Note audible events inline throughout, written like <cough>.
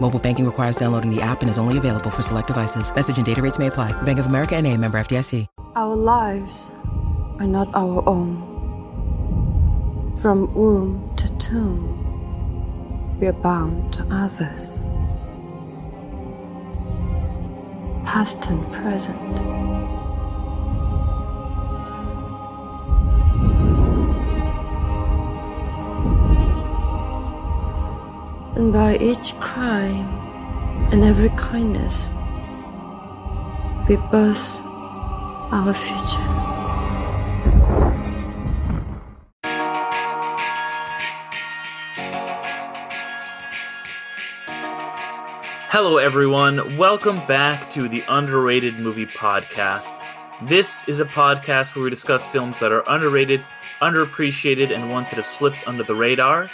Mobile banking requires downloading the app and is only available for select devices. Message and data rates may apply. Bank of America and a member FDIC. Our lives are not our own. From womb to tomb, we are bound to others. Past and present. And by each crime and every kindness, we birth our future. Hello, everyone. Welcome back to the Underrated Movie Podcast. This is a podcast where we discuss films that are underrated, underappreciated, and ones that have slipped under the radar.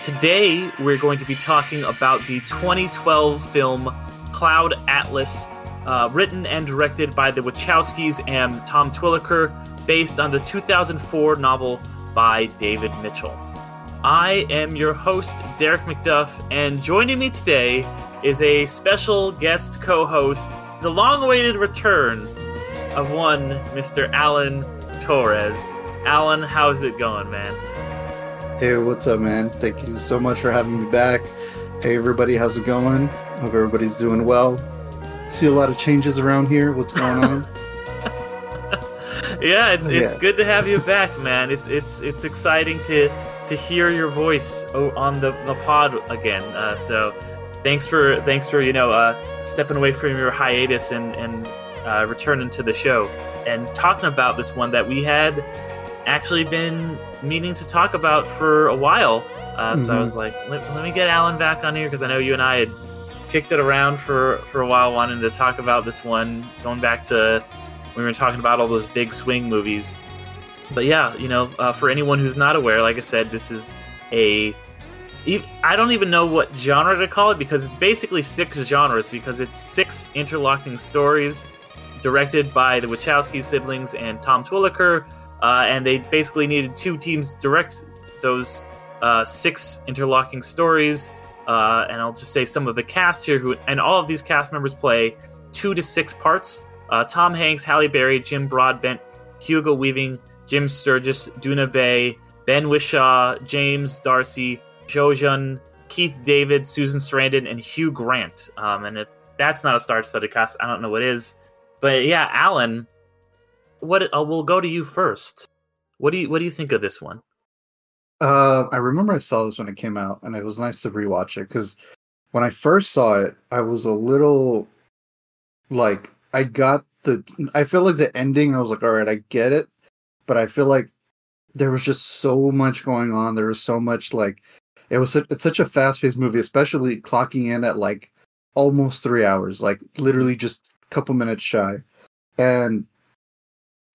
Today, we're going to be talking about the 2012 film Cloud Atlas, uh, written and directed by the Wachowskis and Tom Tykwer, based on the 2004 novel by David Mitchell. I am your host, Derek McDuff, and joining me today is a special guest co host, the long awaited return of one Mr. Alan Torres. Alan, how's it going, man? Hey, what's up, man? Thank you so much for having me back. Hey, everybody, how's it going? Hope everybody's doing well. See a lot of changes around here. What's going on? <laughs> yeah, it's it's Yeah. good to have you back, man. It's it's it's exciting to to hear your voice on the, the pod again. Uh, so thanks for thanks for you know uh, stepping away from your hiatus and and uh, returning to the show and talking about this one that we had actually been meaning to talk about for a while. Uh, So I Mhm. was like, let, let me get Alan back on here because I know you and I had kicked it around for for a while, wanting to talk about this one, going back to when we were talking about all those big swing movies. But yeah, you know, uh, for anyone who's not aware, like I said, this is a. I don't even know what genre to call it because it's basically six genres because it's six interlocking stories directed by the Wachowski siblings and Tom Tykwer, uh, and they basically needed two teams direct those uh, six interlocking stories. Uh, and I'll just say some of the cast here, who and all of these cast members play two to six parts. Uh, Tom Hanks, Halle Berry, Jim Broadbent, Hugo Weaving, Jim Sturgis, Doona Bae, Ben Whishaw, James D'Arcy, Jojun, Keith David, Susan Sarandon, and Hugh Grant. Um, and if that's not a star-studded cast, I don't know what is. But yeah, Alan, what uh, we'll go to you first. What do you what do you think of this one? Uh, I remember I saw this when it came out, and it was nice to rewatch it because when I first saw it, I was a little like I got the. I feel like the ending. I was like, all right, I get it, but I feel like there was just so much going on. There was so much like it was. It's such a fast paced movie, especially clocking in at like almost three hours, like literally just a couple minutes shy, and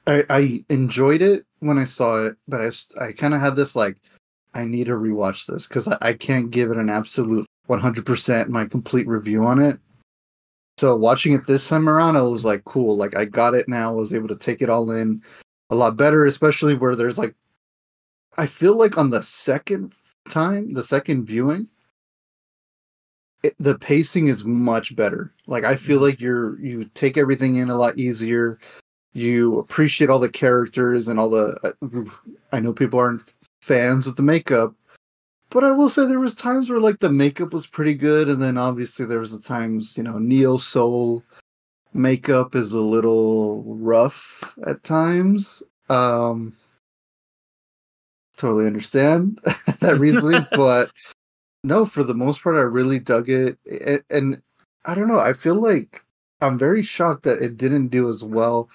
I, I enjoyed it when I saw it, but I, I kind of had this like, I need to rewatch this because I, I can't give it an absolute 100% my complete review on it. So watching it this time around, I was like, cool, like I got it now. I was able to take it all in a lot better, especially where there's like, I feel like on the second time, the second viewing, it, the pacing is much better. Like I feel like you're you take everything in a lot easier you appreciate all the characters and all the i know people aren't fans of the makeup but i will say there was times where like the makeup was pretty good and then obviously there was the times you know Neo Seoul makeup is a little rough at times um totally understand <laughs> that reasoning, <laughs> but no, for the most part, I really dug it. And, and I don't know, I feel like I'm very shocked that it didn't do as well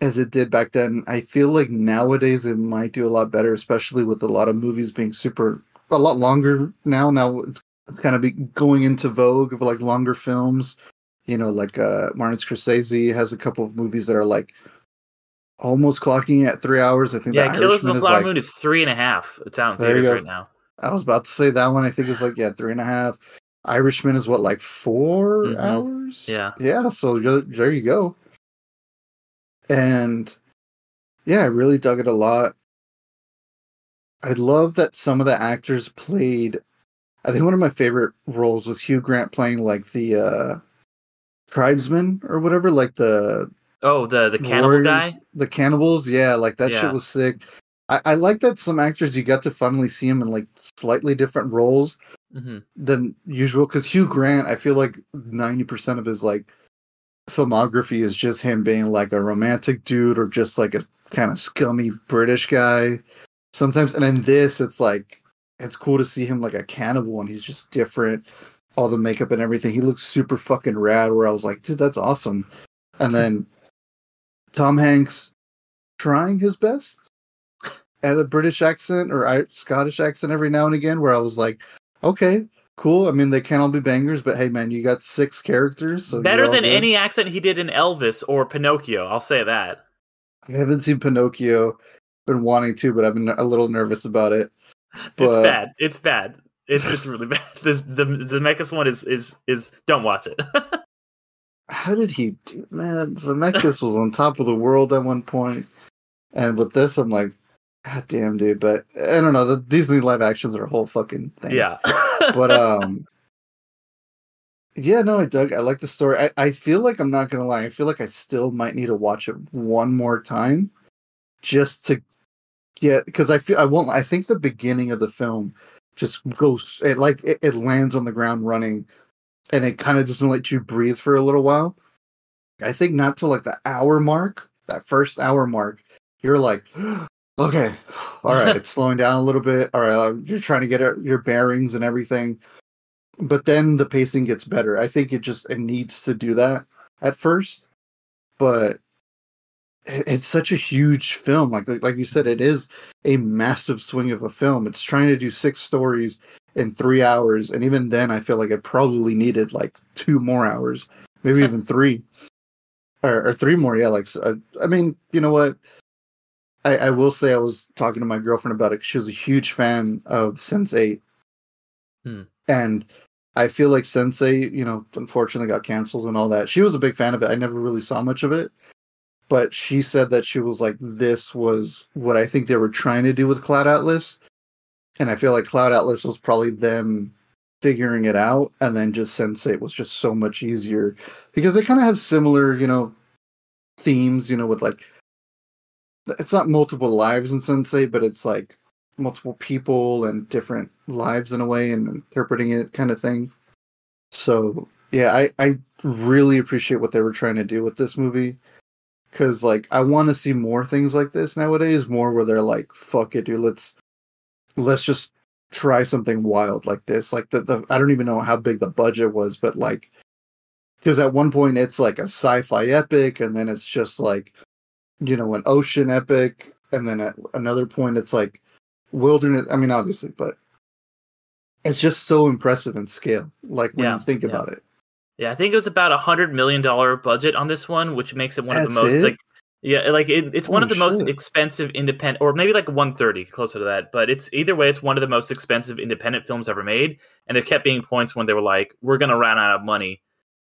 as it did back then. I feel like nowadays it might do a lot better, especially with a lot of movies being super a lot longer now. Now it's, it's kind of be going into vogue of like longer films. You know, like uh Martin Scorsese has a couple of movies that are like almost clocking at three hours. I think Yeah, Killers of the Flower like, Moon is three and a half. It's out in theaters right now. I was about to say that one. I think is like yeah, three and a half. Irishman is what like 4 Mhm. hours. Yeah. yeah. So there you go. And yeah, I really dug it a lot. I love that some of the actors played. I think one of my favorite roles was Hugh Grant playing like the uh tribesman or whatever, like the Oh, the the cannibal warriors- guy. the cannibals. Yeah, like that Yeah. shit was sick. I, I like that some actors you got to finally see him in like slightly different roles hmm than usual because Hugh Grant, I feel like ninety percent of his like filmography is just him being like a romantic dude or just like a kind of scummy British guy. Sometimes, and in this, it's like it's cool to see him like a cannibal and he's just different. All the makeup and everything, he looks super fucking rad. Where I was like, dude, that's awesome. And then Tom Hanks trying his best at a British accent or Scottish accent every now and again, where I was like, okay, cool. I mean, they can't all be bangers, but hey, man, you got six characters, so Better than good. any accent he did in Elvis or Pinocchio. I'll say that. I haven't seen Pinocchio, been wanting to, but I've been a little nervous about it. It's bad. It's bad. It's it's really <laughs> bad. This the Zemeckis one is is is don't watch it. <laughs> How did he do, man? Zemeckis was on top of the world at one point, and with this, I'm like, God damn, dude. But I don't know. The Disney live actions are a whole fucking thing. yeah. <laughs> but um yeah no i dug i like the story. I, I feel like i'm not gonna lie i feel like i still might need to watch it one more time just to get because i feel i won't i think the beginning of the film just goes it like it, it lands on the ground running and it kind of doesn't let you breathe for a little while. I think not till like the hour mark that first hour mark you're like okay. All right. <laughs> It's slowing down a little bit. All right. Uh, you're trying to get your bearings and everything. But then the pacing gets better. I think it just it needs to do that at first. But it's such a huge film. Like like you said it is a massive swing of a film. It's trying to do six stories in three hours. And even then i feel like it probably needed like two more hours maybe <laughs> even three. Or, or three more. Yeah like uh, i mean you know what I, I will say I was talking to my girlfriend about it. She was a huge fan of Sense8, Hmm. and I feel like Sense8, you know, unfortunately got canceled and all that. She was a big fan of it. I never really saw much of it, but she said that she was like, "This was what I think they were trying to do with Cloud Atlas," and I feel like Cloud Atlas was probably them figuring it out, and then just Sense8 was just so much easier because they kind of have similar, you know, themes, you know, with like it's not multiple lives in Sense8, but it's like multiple people and different lives in a way and interpreting it kind of thing. So yeah, I, I really appreciate what they were trying to do with this movie. Cause like I want to see more things like this nowadays, more where they're like, fuck it, dude, let's let's just try something wild like this. Like the, the I don't even know how big the budget was, but like because at one point it's like a sci-fi epic and then it's just like you know an ocean epic and then at another point it's like wilderness i mean obviously but it's just so impressive in scale like when Yeah, you think yeah. about it Yeah, I think it was about a hundred million dollar budget on this one, which makes it one of the most it? like yeah, like it, it's one of the Holy most expensive independent, or maybe like one thirty, closer to that. But it's either way, it's one of the most expensive independent films ever made. And there kept being points when they were like, "We're gonna run out of money,"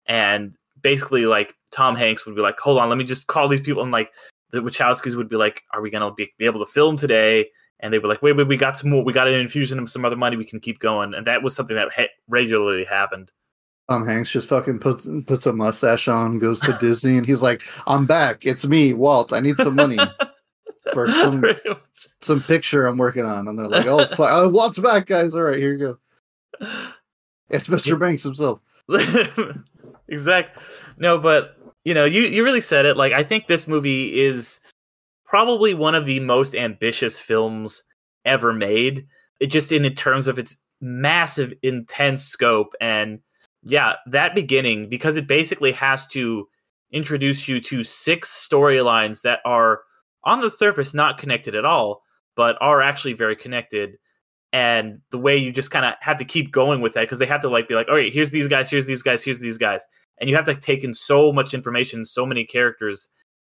and basically like Tom Hanks would be like, "Hold on, let me just call these people," and like the Wachowskis would be like, "Are we gonna be, be able to film today?" And they were like, "Wait, wait, we got some more. We got an infusion of some other money. We can keep going." And that was something that ha- regularly happened. tom hanks just fucking puts puts a mustache on goes to disney and he's like i'm back it's me walt i need some money <laughs> for some some picture i'm working on and they're like oh, fu- oh walt's back guys all right here you go <laughs> it's mr banks himself <laughs> exact. No, but you know, you you really said it. Like I think this movie is probably one of the most ambitious films ever made. It just in, in terms of its massive, intense scope. And yeah, that beginning, because it basically has to introduce you to six storylines that are on the surface not connected at all, but are actually very connected. And the way you just kind of have to keep going with that because they have to like be like, all right, here's these guys, here's these guys, here's these guys, and you have to take in so much information, so many characters.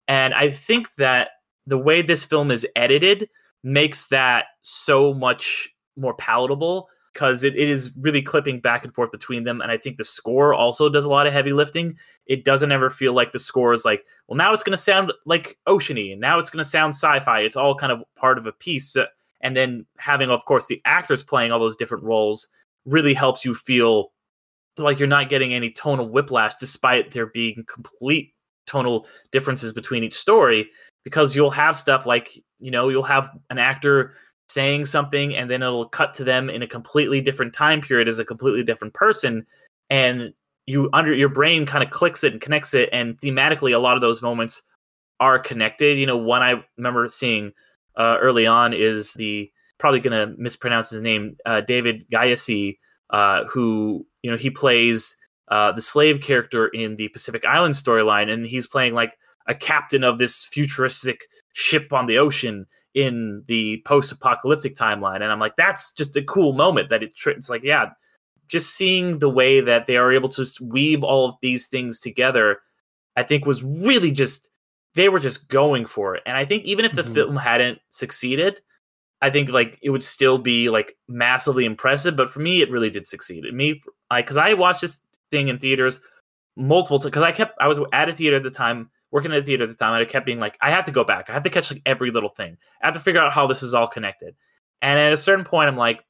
And I think that the way this film is edited makes that so much more palatable because it, it is really clipping back and forth between them. And I think the score also does a lot of heavy lifting. It doesn't ever feel like the score is like, well, now it's going to sound like oceany, and now it's going to sound sci-fi. It's all kind of part of a piece. Uh, and then having, of course, the actors playing all those different roles really helps you feel like you're not getting any tonal whiplash, despite there being complete tonal differences between each story. Because you'll have stuff like, you know, you'll have an actor saying something and then it'll cut to them in a completely different time period as a completely different person and you under your brain kind of clicks it and connects it and thematically a lot of those moments are connected you know one i remember seeing uh, early on is the probably going to mispronounce his name uh, david Gyasi, uh, who you know he plays uh, the slave character in the pacific island storyline and he's playing like a captain of this futuristic ship on the ocean in the post-apocalyptic timeline and i'm like that's just a cool moment that it it's like yeah just seeing the way that they are able to weave all of these things together i think was really just they were just going for it and i think even if the mm-hmm. film hadn't succeeded i think like it would still be like massively impressive but for me it really did succeed me I because I, I watched this thing in theaters multiple times because i kept i was at a theater at the time working at a theater at the time, and I kept being like, I have to go back. I have to catch like every little thing. I have to figure out how this is all connected. And at a certain point, I'm like,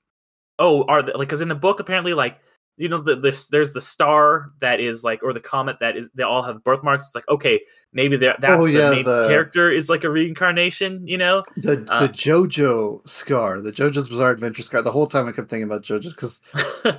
oh, are they, like because in the book apparently like you know the, this there's the star that is like or the comet that is they all have birthmarks. It's like okay, maybe that's oh, yeah, the main the, character is like a reincarnation. You know the uh, the JoJo scar, the JoJo's Bizarre Adventure scar. The whole time I kept thinking about JoJo because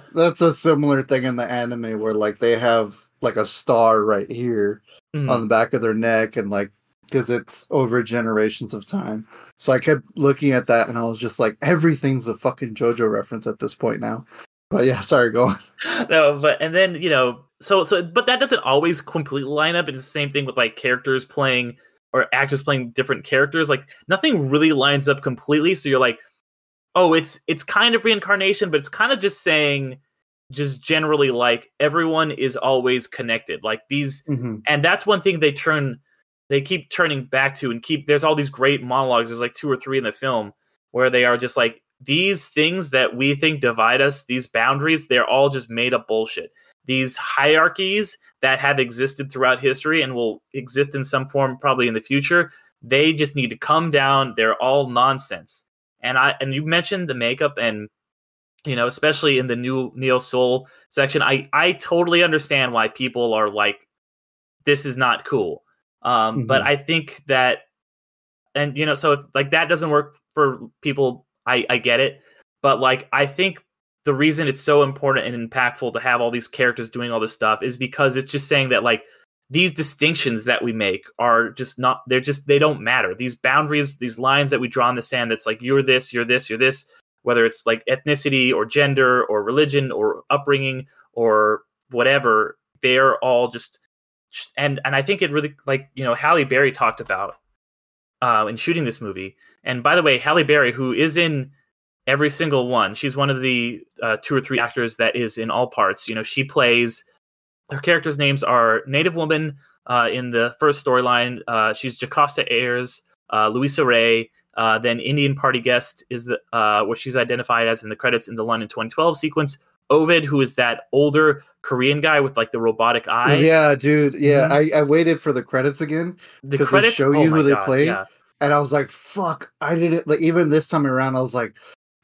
<laughs> that's a similar thing in the anime where like they have like a star right here mm-hmm. on the back of their neck and like because it's over generations of time. So I kept looking at that and I was just like, everything's a fucking JoJo reference at this point now. But yeah, sorry, go on. <laughs> No, but and then you know, so so, but that doesn't always completely line up. And it's the same thing with like characters playing or actors playing different characters. Like nothing really lines up completely. So you're like, oh, it's it's kind of reincarnation, but it's kind of just saying just generally like everyone is always connected like these mm-hmm. and that's one thing they turn they keep turning back to and keep there's all these great monologues there's like two or three in the film where they are just like these things that we think divide us these boundaries they're all just made up bullshit these hierarchies that have existed throughout history and will exist in some form probably in the future they just need to come down they're all nonsense and i and you mentioned the makeup and you know, especially in the new Neo Seoul section, I I totally understand why people are like, this is not cool. Um, mm-hmm. But I think that, and you know, so if like that doesn't work for people, I I get it. But like, I think the reason it's so important and impactful to have all these characters doing all this stuff is because it's just saying that like these distinctions that we make are just not they're just they don't matter these boundaries these lines that we draw in the sand that's like you're this you're this you're this whether it's like ethnicity or gender or religion or upbringing or whatever, they're all just and and I think it really like you know Halle Berry talked about uh, in shooting this movie. And by the way, Halle Berry, who is in every single one, she's one of the uh, two or three actors that is in all parts. You know, she plays. Her characters' names are Native Woman uh, in the first storyline. Uh, she's Jocasta Ayers, uh, Luisa Rey, uh, then Indian Party Guest is the what she's identified as in the credits in the London 2012 sequence. Ovid, who is that older Korean guy with like the robotic eye. Yeah, dude. Yeah, mm-hmm. I, I waited for the credits again the credits show oh you who they God, play, yeah. and I was like, "Fuck!" I didn't like even this time around. I was like,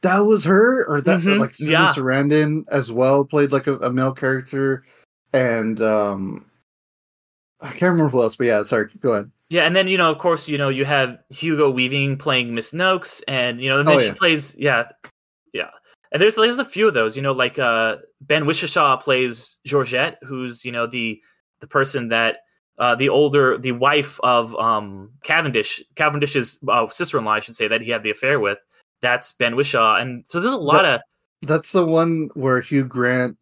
"That was her," or that Mhm, like Susan yeah. Sarandon as well played like a, a male character, and um, I can't remember who else. But yeah, sorry. Go ahead. Yeah, and then you know, of course, you know, you have Hugo Weaving playing Miss Noakes, and you know, and then Oh, she yeah. plays, yeah, yeah. And there's there's a few of those, you know, like uh, Ben Whishaw plays Georgette, who's you know the the person that uh, the older the wife of um, Cavendish, Cavendish's uh, sister-in-law, I should say, that he had the affair with. that's Ben Whishaw, And so there's a lot That- of That's the one where Hugh Grant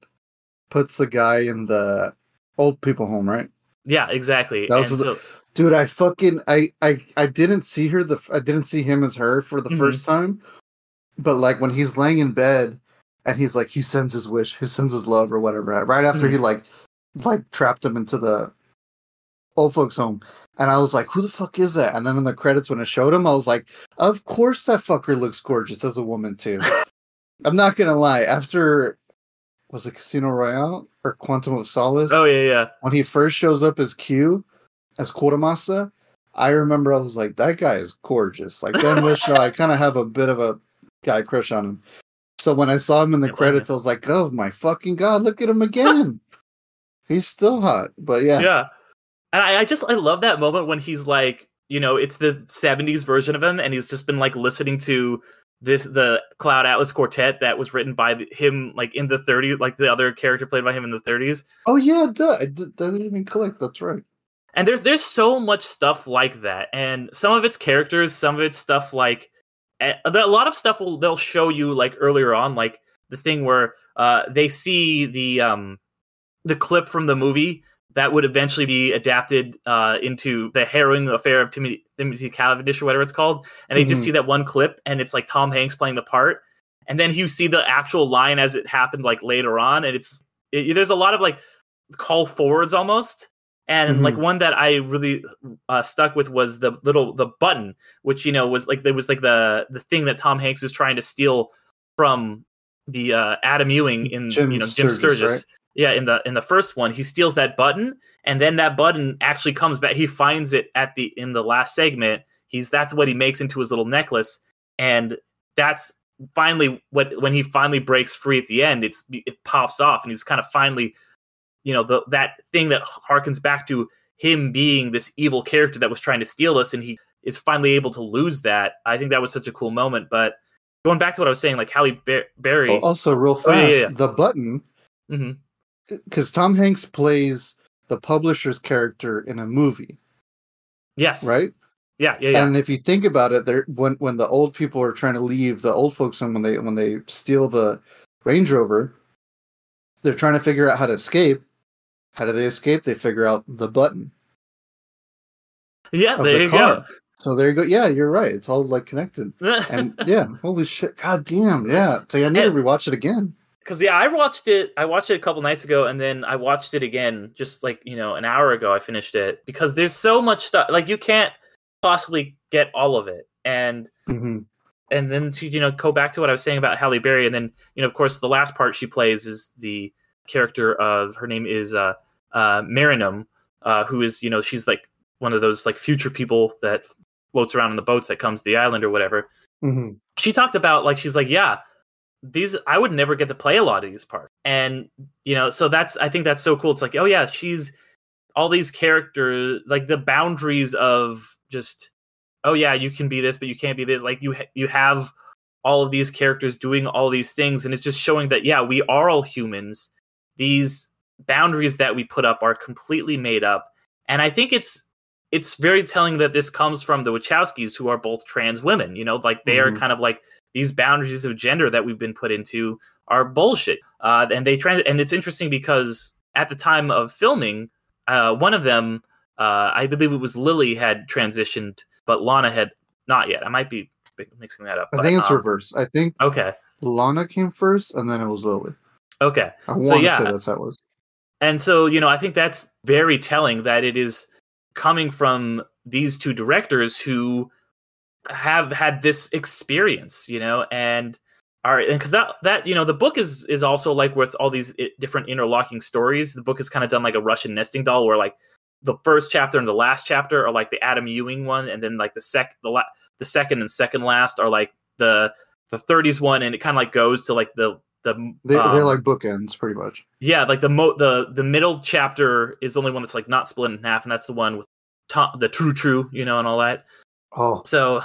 puts the guy in the old people home, right? yeah, exactly. That was so- Dude, I fucking I I I didn't see her the I didn't see him as her for the Mhm. first time, but like when he's laying in bed and he's like he sends his wish, he sends his love or whatever. Right after he mm-hmm. like like trapped him into the old folks home, and I was like, who the fuck is that? And then in the credits when it showed him, I was like, of course that fucker looks gorgeous as a woman too. <laughs> I'm not gonna lie. After was it Casino Royale or Quantum of Solace? oh yeah, yeah. when he first shows up as Q, as Kuramasa, I remember I was like, that guy is gorgeous. Like Ben Whishaw, I kind of have a bit of a guy crush on him. So when I saw him in the Yeah, credits, I was like, oh my fucking god, look at him again. He's still hot. But yeah, yeah and I, I just i love that moment when he's like you know it's the 70s version of him and he's just been like listening to this the cloud atlas quartet that was written by the, him like in the 30s like the other character played by him in the 30s Oh yeah, duh. I did, that didn't even click. That's right. and there's there's so much stuff like that and some of it's characters some of it's stuff like a lot of stuff will they'll show you like earlier on like the thing where uh they see the um the clip from the movie that would eventually be adapted uh into the harrowing affair of timothy, timothy cavendish or whatever it's called. And they just Mhm. see that one clip and it's like tom hanks playing the part. And then you see the actual line as it happened like later on. And it's it, there's a lot of like call forwards almost and like one that i really uh, stuck with was the little the button which you know was like there was like the the thing that tom hanks is trying to steal from the uh adam ewing in Jim you know jim Sturgis, sturgis right? yeah in the in the first one he steals that button and then that button actually comes back he finds it at the in the last segment. He's that's what he makes into his little necklace and that's finally what when he finally breaks free at the end it's it pops off and he's kind of finally you know the that thing that harkens back to him being this evil character that was trying to steal us and he is finally able to lose that. I think that was such a cool moment but going back to what i was saying like halle Ber- berry. Oh, also, real fast, Oh, yeah, yeah, the button. Mm-hmm. Because Tom Hanks plays the publisher's character in a movie, yes. Right? yeah yeah yeah. And if you think about it, there when when the old people are trying to leave the old folks home when they when they steal the Range Rover, they're trying to figure out how to escape. How do they escape? They figure out the button yeah there the you car. So there you go. Yeah, you're right. It's all like connected. <laughs> And yeah, holy shit. God damn. Yeah. So I need to And- rewatch it again. because yeah, I watched it. I watched it a couple nights ago, and then I watched it again just like you know an hour ago. I finished it because there's so much stuff. Like you can't possibly get all of it, and hmm and then to you know go back to what I was saying about Halle Berry, and then you know of course the last part she plays is the character of her name is uh, uh, Meronym, uh, who is you know she's like one of those like future people that floats around in the boats that comes to the island or whatever. Hmm she talked about like she's like yeah these i would never get to play a lot of these parts. And you know so that's i think that's so cool. It's like oh yeah she's all these characters like the boundaries of just oh yeah you can be this but you can't be this. Like you ha- you have all of these characters doing all these things and it's just showing that yeah we are all humans these boundaries that we put up are completely made up and i think it's it's very telling that this comes from the wachowskis who are both trans women you know like they are Mhm. kind of like these boundaries of gender that we've been put into are bullshit uh, and they trans and it's interesting because at the time of filming uh, one of them uh, i believe it was lily had transitioned but lana had not yet i might be mixing that up I but, think it's um, reversed. I think okay Lana came first and then it was Lily. Okay I want So, to yeah. say that's how it was. And so, you know, I think that's very telling that it is coming from these two directors who have had this experience, you know, and are and because that that you know the book is is also like with all these different interlocking stories. The book is kind of done like a Russian nesting doll, where like the first chapter and the last chapter are like the Adam Ewing one, and then like the sec the la- the second and second last are like the the 30s one, and it kind of like goes to like the the They, they're um, like bookends, pretty much. yeah, like the mo the the middle chapter is the only one that's like not split in half, and that's the one with Tom, the true true, you know, and all that. Oh, So,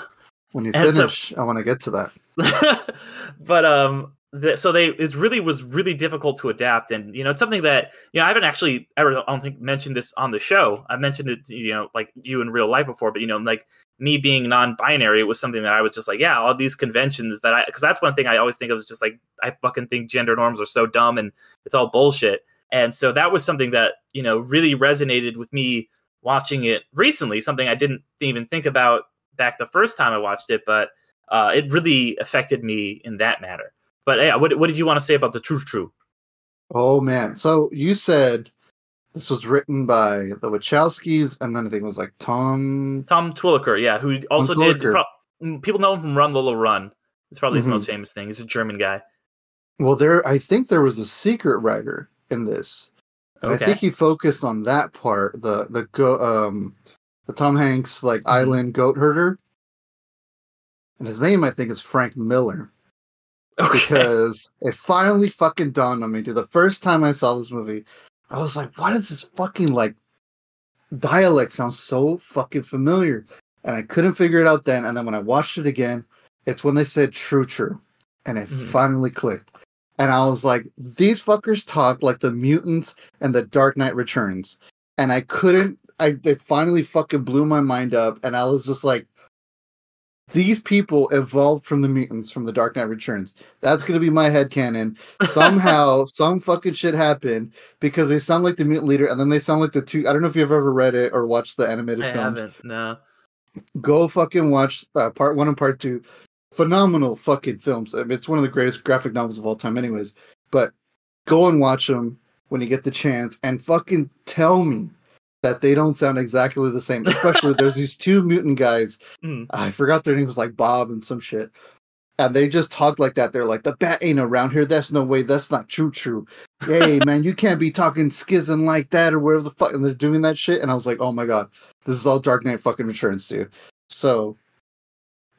when you and so- finish, I want to get to that. <laughs> but um, so they it really was really difficult to adapt, and you know it's something that you know I haven't actually ever I don't think mentioned this on the show. I mentioned it you know like you in real life before, but you know like me being non-binary, it was something that I was just like, yeah, all these conventions that I because that's one thing I always think of is just like I fucking think gender norms are so dumb and it's all bullshit. And so that was something that you know really resonated with me watching it recently. Something I didn't even think about back the first time I watched it, but uh, it really affected me in that matter. But yeah, what what did you want to say about the True True? Oh man! So you said this was written by the Wachowskis, and then I think it was like Tom. Tom Tykwer, yeah, who also did. Pro- mm, people know him from Run Lola Run. It's probably his mm-hmm. most famous thing. He's a German guy. Well, there, I think there was a secret writer in this. Okay. I think he focused on that part, the the go, um, the Tom Hanks like mm-hmm. island goat herder, and his name I think is Frank Miller. Okay. Because it finally fucking dawned on me, dude. The first time I saw this movie, I was like, "Why does this fucking like dialect sound so fucking familiar?" And I couldn't figure it out then. And then when I watched it again, it's when they said "true, true," and it mm-hmm. finally clicked. And I was like, "These fuckers talk like the mutants and the Dark Knight Returns," and I couldn't. I they finally fucking blew my mind up, and I was just like, these people evolved from the mutants from the Dark Knight Returns. That's gonna be my head canon. Somehow, <laughs> some fucking shit happened because they sound like the mutant leader, and then they sound like the two. I don't know if you've ever read it or watched the animated I films. haven't. No. Go fucking watch uh, part one and part two. Phenomenal fucking films. I mean, it's one of the greatest graphic novels of all time, anyways. But go and watch them when you get the chance, and fucking tell me that they don't sound exactly the same. Especially there's <laughs> these two mutant guys. Mm. I forgot their names like Bob and some shit. And they just talk like that. They're like, the bat ain't around here. That's no way. That's not true, true. Hey, <laughs> man, you can't be talking schism like that or whatever the fuck. And they're doing that shit. And I was like, oh my God, this is all Dark Knight fucking returns, dude. So,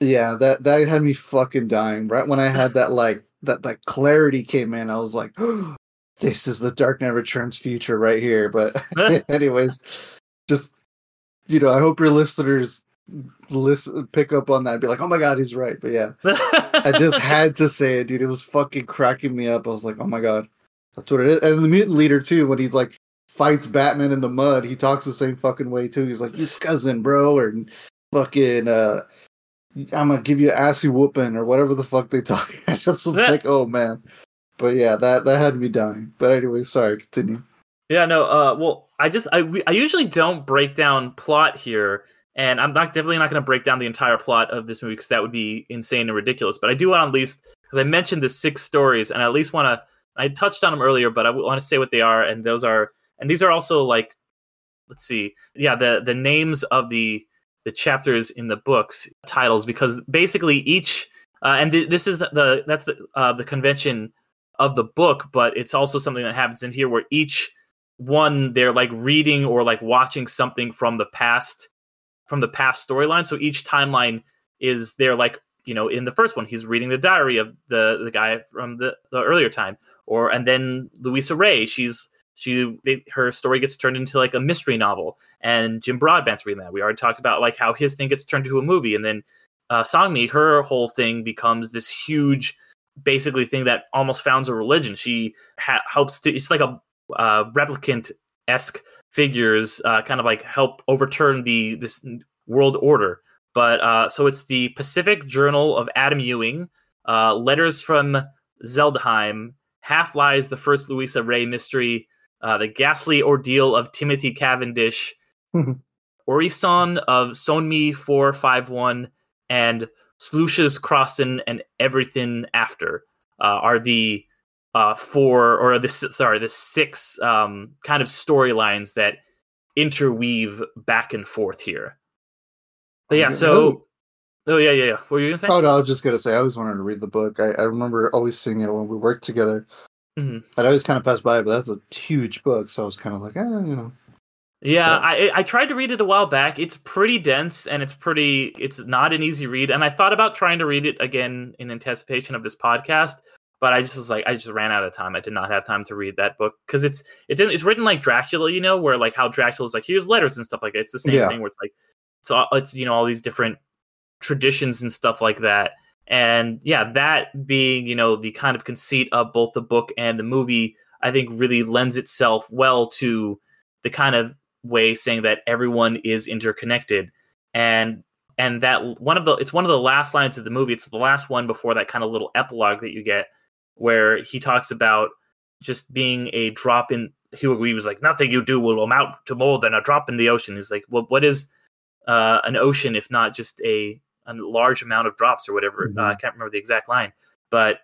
yeah, that, that had me fucking dying. Right when I had that, like, that, that clarity came in, I was like, <gasps> oh, this is the Dark Knight Returns future right here. But <laughs> <laughs> anyways, just you know, I hope your listeners listen pick up on that and be like, oh my god, he's right. But yeah. I <laughs> just had to say it, dude. It was fucking cracking me up. I was like, oh my god. That's what it is. And the mutant leader too, when he's like fights Batman in the mud, he talks the same fucking way too. He's like, You <sighs> cousin, bro, or fucking uh I'm gonna give you an assy whooping or whatever the fuck they talk. I just was like, oh man but yeah, that that had me dying. But anyway, sorry, continue. Yeah, no. Uh, well, I just I I usually don't break down plot here, and I'm not definitely not going to break down the entire plot of this movie because that would be insane and ridiculous. But I do want to at least because I mentioned the six stories, and I at least want to. I touched on them earlier, but I want to say what they are, and those are, and these are also like, let's see, yeah, the the names of the the chapters in the books titles because basically each uh, and th- this is the that's the uh, the convention of the book, but it's also something that happens in here where each one they're like reading or like watching something from the past from the past storyline. So each timeline is they're like you know in the first one he's reading the diary of the the guy from the the earlier time, or and then Luisa Rey she's she they, her story gets turned into like a mystery novel, and Jim Broadbent's reading that. We already talked about like how his thing gets turned into a movie, and then uh, Sonmi her whole thing becomes this huge basically thing that almost founds a religion. She ha- helps to. It's like a uh, replicant esque figures, uh, kind of like help overturn the this world order. But uh, so it's the Pacific Journal of Adam Ewing, uh, letters from Zedelghem, Half Lives, the first Luisa Rey mystery, uh, the ghastly ordeal of Timothy Cavendish, <laughs> Orison of Sonmi four five one, and Sloosha's Crossing and everything after uh, are the uh, four or the sorry the six um, kind of storylines that interweave back and forth here. But yeah, so oh yeah, yeah, yeah. What were you gonna say? Oh no, I was just gonna say I always wanted to read the book. I, I remember always seeing it when we worked together. Mm-hmm. i always kind of passed by, but that's a huge book, so I was kind of like, eh, you know. Yeah, I I tried to read it a while back. It's pretty dense and it's pretty it's not an easy read. And I thought about trying to read it again in anticipation of this podcast, but I just was like I just ran out of time. I did not have time to read that book because it's it's it's written like Dracula, you know, where like how Dracula's like here's letters and stuff like that. It's the same yeah. thing where it's like so it's you know all these different traditions and stuff like that. And yeah, that being, you know, the kind of conceit of both the book and the movie, I think really lends itself well to the kind of way saying that everyone is interconnected. And and that one of the it's one of the last lines of the movie. It's the last one before that kind of little epilogue that you get where he talks about just being a drop in he was like, nothing you do will amount to more than a drop in the ocean. He's like, well, what is uh, an ocean if not just a a large amount of drops or whatever. Mm-hmm. Uh, I can't remember the exact line, but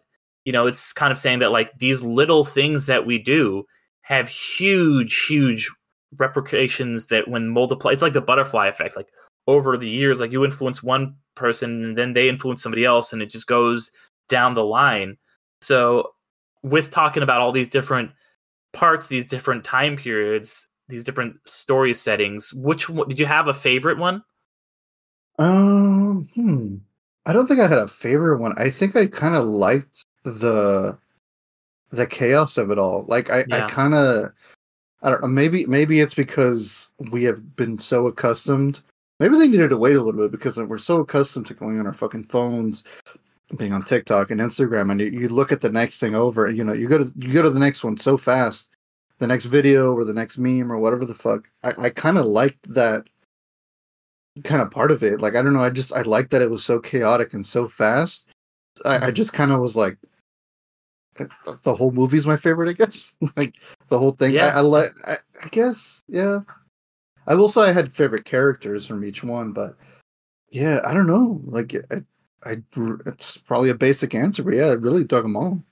you know, it's kind of saying that like these little things that we do have huge, huge repercussions that when multiply, it's like the butterfly effect. Like over the years, like you influence one person and then they influence somebody else, and it just goes down the line. So, with talking about all these different parts, these different time periods, these different story settings, which one, did you have a favorite one? Um, hmm. I don't think I had a favorite one. I think I kind of liked the the chaos of it all. Like I, yeah. I kind of, I don't know. Maybe maybe it's because we have been so accustomed. Maybe they needed to wait a little bit because we're so accustomed to going on our fucking phones, being on TikTok and Instagram, and you, you look at the next thing over, and you know you go to you go to the next one so fast, the next video or the next meme or whatever the fuck. I, I kind of liked that kind of part of it. Like I don't know, I just I like that it was so chaotic and so fast. I, I just kind of was like, the whole movie's my favorite. I guess <laughs> like the whole thing. Yeah. I, I like. I, I, guess yeah. I will say I had favorite characters from each one, but yeah, I don't know. Like I, I it's probably a basic answer, but yeah, I really dug them all.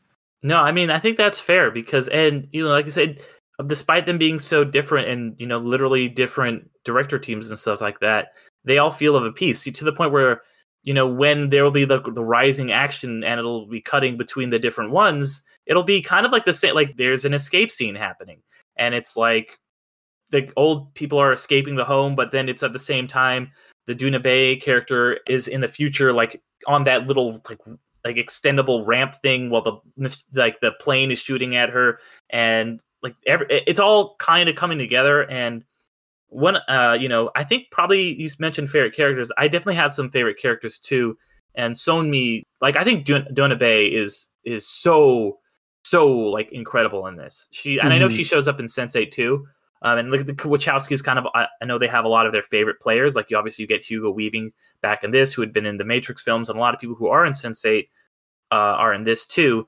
No, I mean I think that's fair because and you know like I said, despite them being so different and you know literally different director teams and stuff like that, they all feel of a piece to the point where you know when there will be the, the rising action and it'll be cutting between the different ones it'll be kind of like the same like there's an escape scene happening. And it's like the old people are escaping the home but then it's at the same time the Doona Bae character is in the future like on that little like like extendable ramp thing while the like the plane is shooting at her. And like every, it's all kind of coming together and one uh you know i think probably you mentioned favorite characters i definitely had some favorite characters too and Sonmi like i think Doona Bae is is so so like incredible in this she and mm-hmm. i know she mm-hmm. shows up in sense8 too um, and look at the wachowskis kind of I, I, know they have a lot of their favorite players like you obviously you get hugo weaving back in this who had been in the matrix films and a lot of people who are in sense8 uh, are in this too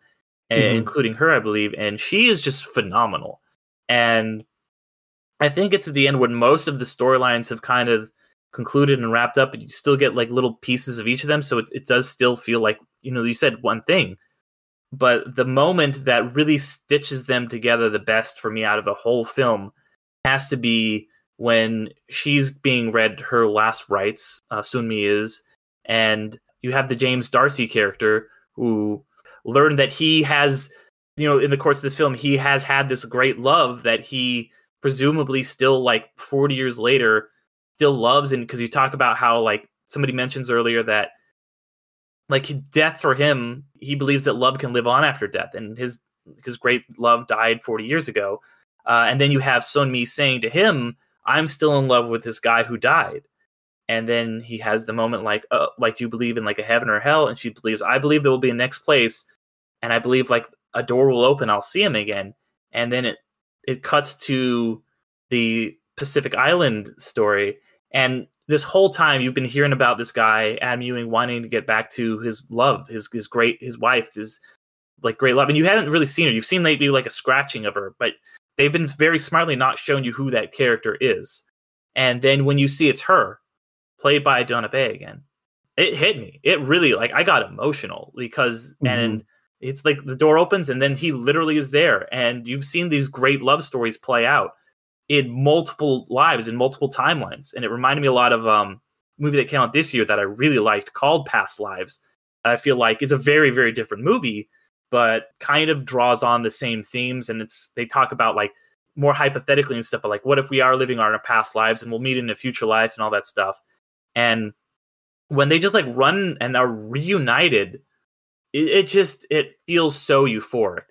mm-hmm. including her i believe and she is just phenomenal and I think it's at the end when most of the storylines have kind of concluded and wrapped up, but you still get like little pieces of each of them. So it, it does still feel like, you know, you said one thing. But the moment that really stitches them together the best for me out of the whole film has to be when she's being read her last rites, uh, Sonmi is, and you have the James D'Arcy character who learned that he has, you know, in the course of this film, he has had this great love that he presumably still like 40 years later still loves and because you talk about how like somebody mentions earlier that like death for him he believes that love can live on after death and his his great love died 40 years ago. Uh, and then you have Sonmi saying to him i'm still in love with this guy who died. And then he has the moment like uh, like do you believe in like a heaven or hell? And she believes i believe there will be a next place and i believe like a door will open i'll see him again. And then it it cuts to the Pacific Island story, and this whole time you've been hearing about this guy Adam Ewing wanting to get back to his love, his his great his wife, his like great love, and you haven't really seen her. You've seen maybe like a scratching of her, but they've been very smartly not showing you who that character is. And then when you see it's her, played by Doona Bae again, it hit me. It really like I got emotional because mm-hmm. and it's like the door opens and then he literally is there. And you've seen these great love stories play out in multiple lives in multiple timelines. And it reminded me a lot of um a movie that came out this year that i really liked called past lives. I feel like it's a very very different movie but kind of draws on the same themes. And it's they talk about like more hypothetically and stuff but like what if we are living our past lives and we'll meet in a future life and all that stuff? And when they just like run and are reunited it, it just it feels so euphoric.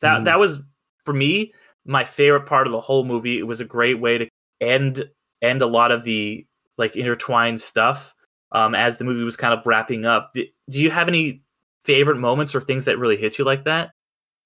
That mm. that was for me my favorite part of the whole movie. It was a great way to end end a lot of the like intertwined stuff um, as the movie was kind of wrapping up. do you have any favorite moments or things that really hit you like that?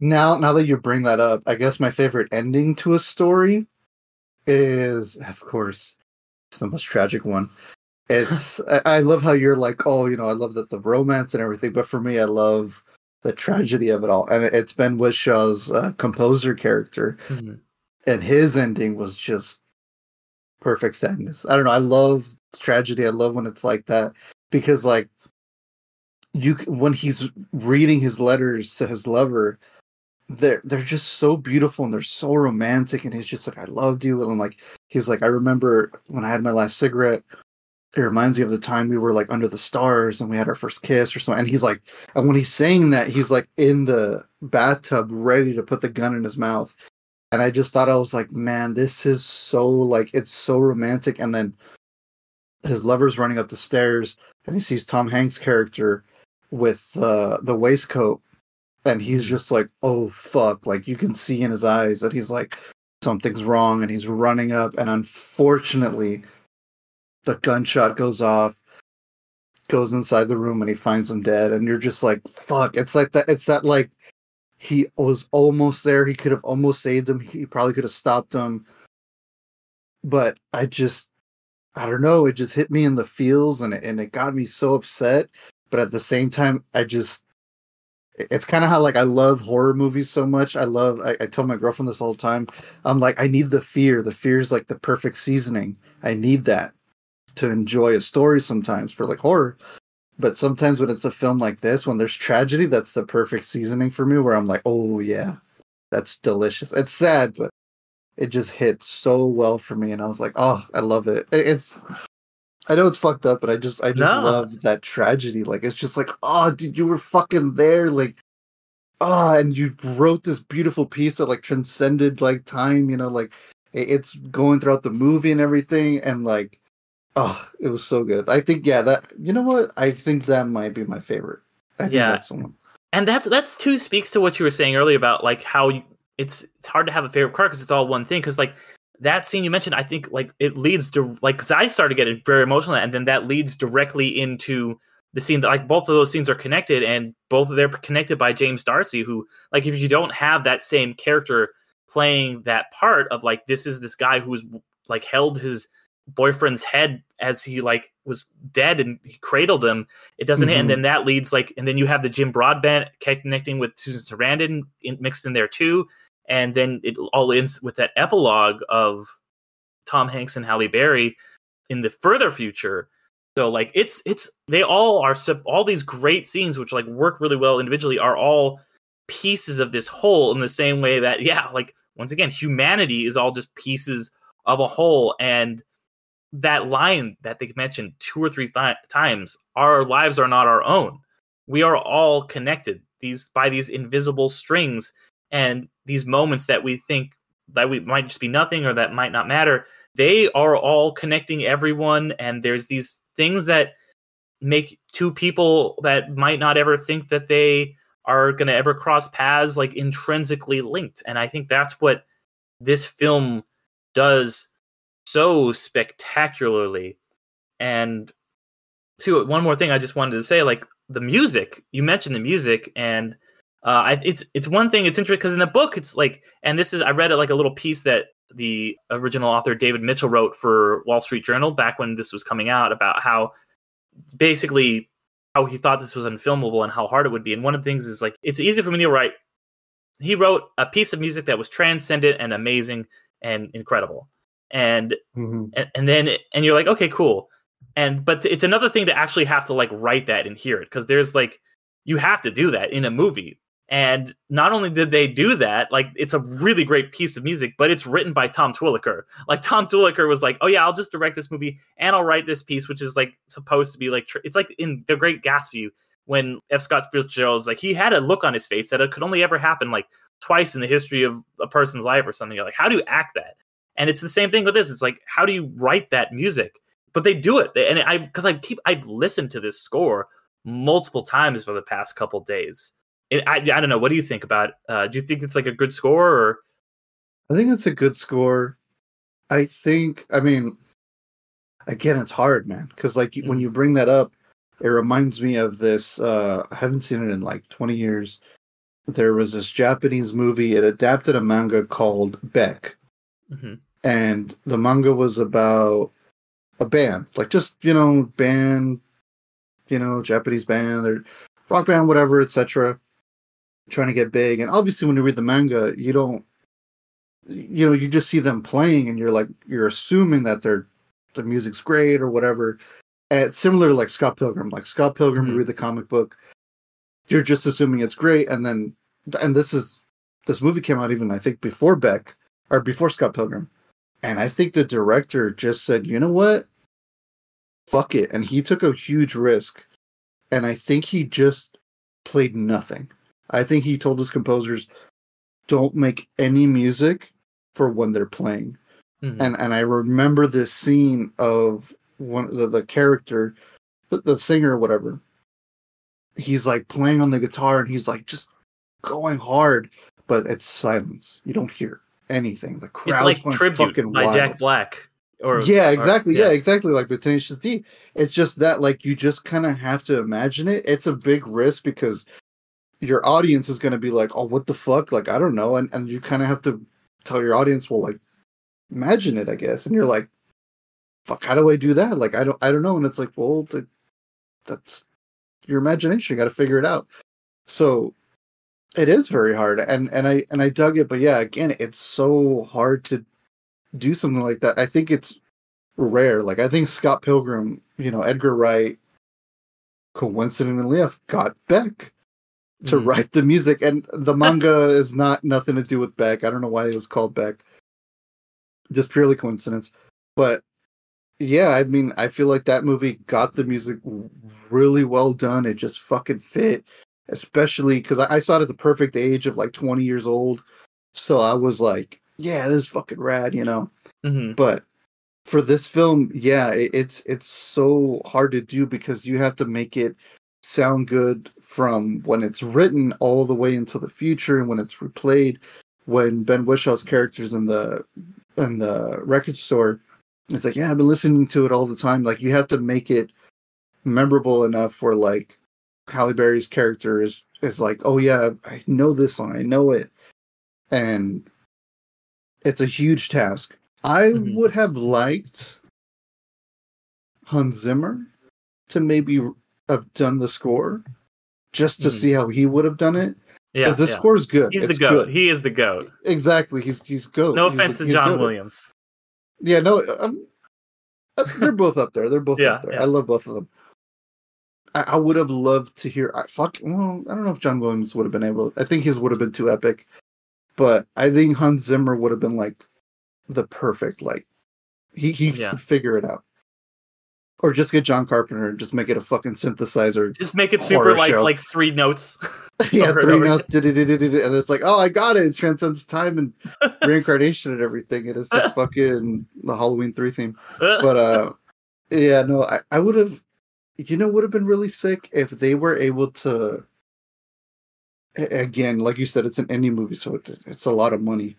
Now, now that you bring that up, I guess my favorite ending to a story is, of course, it's the most tragic one. It's <laughs> I, I love how you're like, oh, you know, I love that the romance and everything, but for me, I love the tragedy of it all, and it's Ben Whishaw's uh, composer character, Mhm. and his ending was just perfect sadness. I don't know. I love tragedy. I love when it's like that because, like, you when he's reading his letters to his lover, they're they're just so beautiful and they're so romantic, and he's just like, "I loved you," and like he's like, "I remember when I had my last cigarette." It reminds me of the time we were like under the stars and we had our first kiss or something. And he's like, and when he's saying that, he's like in the bathtub ready to put the gun in his mouth and I just thought I was like, man, this is so like it's so romantic. And then his lover's running up the stairs, and he sees Tom Hanks' character with uh, the waistcoat, and he's just like, oh fuck! Like you can see in his eyes that he's like something's wrong, and he's running up, and unfortunately, the gunshot goes off. Goes inside the room and he finds him dead, and you're just like, "Fuck!" It's like that. It's that like he was almost there. He could have almost saved him. He probably could have stopped him. But I just, I don't know. It just hit me in the feels, and it, and it got me so upset. But at the same time, I just, it's kind of how like I love horror movies so much. I love. I, I tell my girlfriend this all the time. I'm like, I need the fear. The fear is like the perfect seasoning. I need that to enjoy a story sometimes for like horror. But sometimes when it's a film like this, when there's tragedy, that's the perfect seasoning for me. Where I'm like, oh yeah, that's delicious. It's sad, but it just hit so well for me, and I was like, oh, I love it. It- It's, I know it's fucked up, but I just, I just No. love that tragedy. Like it's just like, oh, dude, you were fucking there, like, oh, and you wrote this beautiful piece that like transcended like time. You know, like it's going throughout the movie and everything, and like Oh, it was so good. I think yeah, that you know what? I think that might be my favorite. I think Yeah. that's one. and that's that's too speaks to what you were saying earlier about like how you, it's it's hard to have a favorite part because it's all one thing because like that scene you mentioned i think like it leads to like because i started getting very emotional and then that leads directly into the scene that like both of those scenes are connected and both of they're connected by james d'arcy who like if you don't have that same character playing that part of like this is this guy who's like held his boyfriend's head as he like was dead and he cradled him it doesn't hit Mhm. and then that leads like and then you have the jim broadbent connecting with susan sarandon in, mixed in there too and then it all ends with that epilogue of tom hanks and halle berry in the further future. So like it's it's they all are all these great scenes which like work really well individually are all pieces of this whole in the same way that yeah like once again humanity is all just pieces of a whole. And that line that they mentioned two or three th- times our lives are not our own. We are all connected. These by these invisible strings and these moments that we think that we might just be nothing or that might not matter they are all connecting everyone and there's these things that make two people that might not ever think that they are going to ever cross paths like intrinsically linked and i think that's what this film does so spectacularly. And too one more thing i just wanted to say like the music you mentioned the music and uh, I, it's it's one thing it's interesting because in the book it's like and this is I read it like a little piece that the original author David Mitchell wrote for Wall Street Journal back when this was coming out about how basically how he thought this was unfilmable and how hard it would be. And one of the things is like it's easy for me to write. He wrote a piece of music that was transcendent and amazing and incredible. And Mm-hmm. and, and then and you're like okay cool. And but it's another thing to actually have to like write that and hear it because there's like you have to do that in a movie And not only did they do that, like it's a really great piece of music, but it's written by Tom Tykwer. Like Tom Tykwer was like, "Oh yeah, I'll just direct this movie and I'll write this piece, which is like supposed to be like tr- it's like in The Great Gatsby when F. Scott Fitzgerald's like he had a look on his face that it could only ever happen like twice in the history of a person's life or something. You're like, how do you act that? And it's the same thing with this. It's like, how do you write that music? But they do it, and I because I keep I've listened to this score multiple times for the past couple days it, I, I don't know. What do you think about? Uh, do you think it's like a good score or? I think it's a good score. I think. I mean, again, it's hard, man, because like mm-hmm. when you bring that up, it reminds me of this. Uh, I haven't seen it in like twenty years. There was this Japanese movie. It adapted a manga called Beck, mm-hmm. and the manga was about a band, like just you know, band, you know, Japanese band or rock band, whatever, etc trying to get big. And obviously, when you read the manga, you don't, you know, you just see them playing, and you're like, you're assuming that their the music's great or whatever. And similar to like Scott Pilgrim. Like Scott Pilgrim, mm-hmm. you read the comic book, you're just assuming it's great, and then, and this is this movie came out even I think before Beck or before Scott Pilgrim, and I think the director just said, you know what, fuck it, and he took a huge risk, and I think he just played nothing. I think he told his composers, "Don't make any music for when they're playing." Mm-hmm. And and I remember this scene of one the, the character, the, the singer or whatever. He's like playing on the guitar and he's like just going hard, but it's silence. You don't hear anything. The crowd's it's like tribute by wild. Jack Black. Or, yeah, exactly. Or, yeah. yeah. exactly. Like the Tenacious D. It's just that, like, you just kind of have to imagine it. It's a big risk because your audience is going to be like, "Oh, what the fuck?" Like, I don't know, and and you kind of have to tell your audience, "Well, like, imagine it, I guess." And you're like, "Fuck, how do I do that?" Like, I don't, I don't know. And it's like, well, that's your imagination. You got to figure it out. So it is very hard, and and I and I dug it, but yeah, again, it's so hard to do something like that. I think it's rare. Like I think Scott Pilgrim, you know, Edgar Wright, coincidentally enough, got Beck to mm. write the music, and the manga <laughs> is not nothing to do with Beck. I don't know why it was called Beck. Just purely coincidence, but yeah, I mean, I feel like that movie got the music really well done. It just fucking fit, especially because I, I, saw it at the perfect age of like 20 years old. So I was like, yeah, this is fucking rad, you know. Mm-hmm. But for this film, yeah, it, it's it's so hard to do because you have to make it sound good from when it's written all the way into the future and when it's replayed. When ben Whishaw's characters in the in the record store it's like yeah i've been listening to it all the time. Like you have to make it memorable enough where like halle berry's character is is like oh yeah i know this song i know it. And it's a huge task. I mm-hmm. would have liked hans zimmer to maybe have done the score just to mm. see how he would have done it. Yeah, because the yeah. score is good. He's it's the goat. Good. He is the goat. Exactly. He's he's goat. No he's offense to John Williams. Yeah, no, um, uh, they're both up there. They're both yeah, up there. Yeah. I love both of them. I, I would have loved to hear. I fuck. Well, I don't know if John Williams would have been able. I think his would have been too epic, but I think Hans Zimmer would have been like the perfect. Like he he yeah. could figure it out or just get John Carpenter and just make it a fucking synthesizer. Just make it super like show. like three notes. <laughs> <laughs> yeah, three notes, and it's like, oh, I got it. It transcends time and <laughs> reincarnation and everything. It is just fucking the Halloween three theme. But uh, yeah, no, I, I would have, you know, would have been really sick if they were able to. Again, like you said, it's an indie movie, so it, it's a lot of money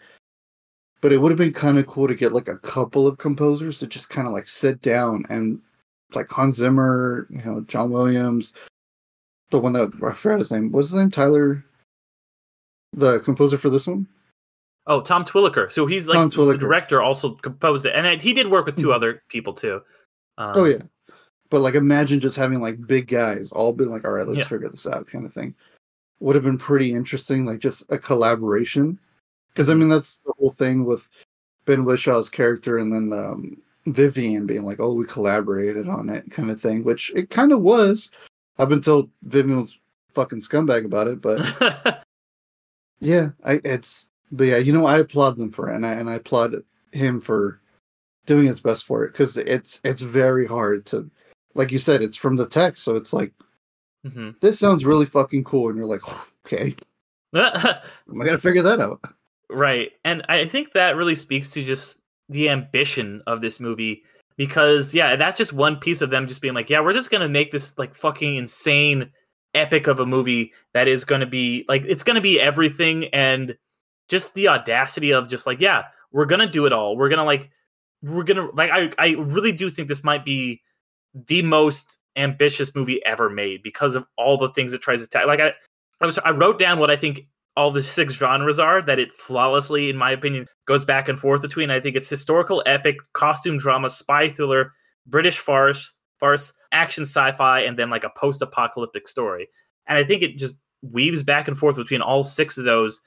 but it would have been kind of cool to get like a couple of composers to just kind of like sit down and like Hans Zimmer, you know, John Williams, the one that I forgot his name. What's his name? Tyler, the composer for this one. Oh, Tom Tykwer. So he's like the director, also composed it, and I, he did work with two mm-hmm. other people too. Um, oh yeah, but like imagine just having like big guys all being like, all right, let's yeah. figure this out, kind of thing. Would have been pretty interesting, like just a collaboration. Because I mm-hmm. mean, that's the whole thing with Ben Whishaw's character, and then um, Vivian being like, "Oh, we collaborated on it," kind of thing, which it kind of was up until Vivian was fucking scumbag about it. But <laughs> Yeah, I it's but yeah, you know, I applaud them for it, and I and I applaud him for doing his best for it because it's it's very hard to, like you said, it's from the text, so it's like hmm this sounds really fucking cool, and you're like, <laughs> okay, <laughs> I gotta figure that out. Right. And I think that really speaks to just the ambition of this movie because yeah, that's just one piece of them just being like, yeah, we're just to make this like fucking insane epic of a movie that is to be like it's to be everything and just the audacity of just like, yeah, we're to do it all. We're to like we're to like I I really do think this might be the most ambitious movie ever made because of all the things it tries to ta- like I I was I wrote down what I think all the six genres are that it flawlessly, in my opinion, goes back and forth between. I think it's historical, epic, costume drama, spy thriller, British farce, farce, action, sci-fi, and then like a post-apocalyptic story. And I think it just weaves back and forth between all six of those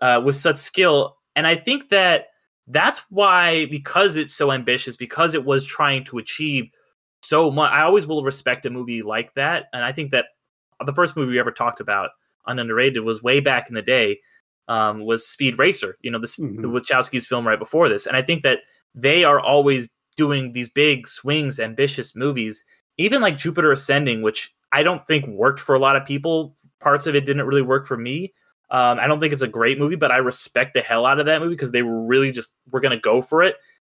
uh, with such skill. And I think that that's why, because it's so ambitious, because it was trying to achieve so much. I always will respect a movie like that, and I think that the first movie we ever talked about on underrated was way back in the day um, was Speed Racer. You know, this Mhm. the Wachowskis film right before this, and I think that they are always doing these big swings, ambitious movies. Even like Jupiter Ascending, which I don't think worked for a lot of people. Parts of it didn't really work for me. Um, I don't think it's a great movie, but I respect the hell out of that movie because they were really just we're gonna go for it.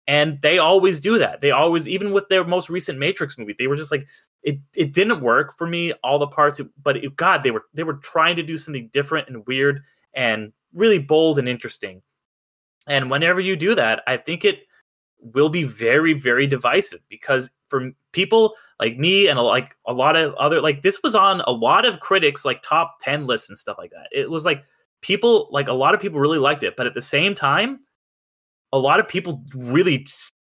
And they always do that. They always, even with their most recent Matrix movie, they were just like, it it didn't work for me all the parts but it, god they were they were trying to do something different and weird and really bold and interesting. And whenever you do that i think it will be very very divisive because for people like me and uh, like a lot of other like this was on a lot of critics like top 10 lists and stuff like that. It was like people like a lot of people really liked it but at the same time a lot of people really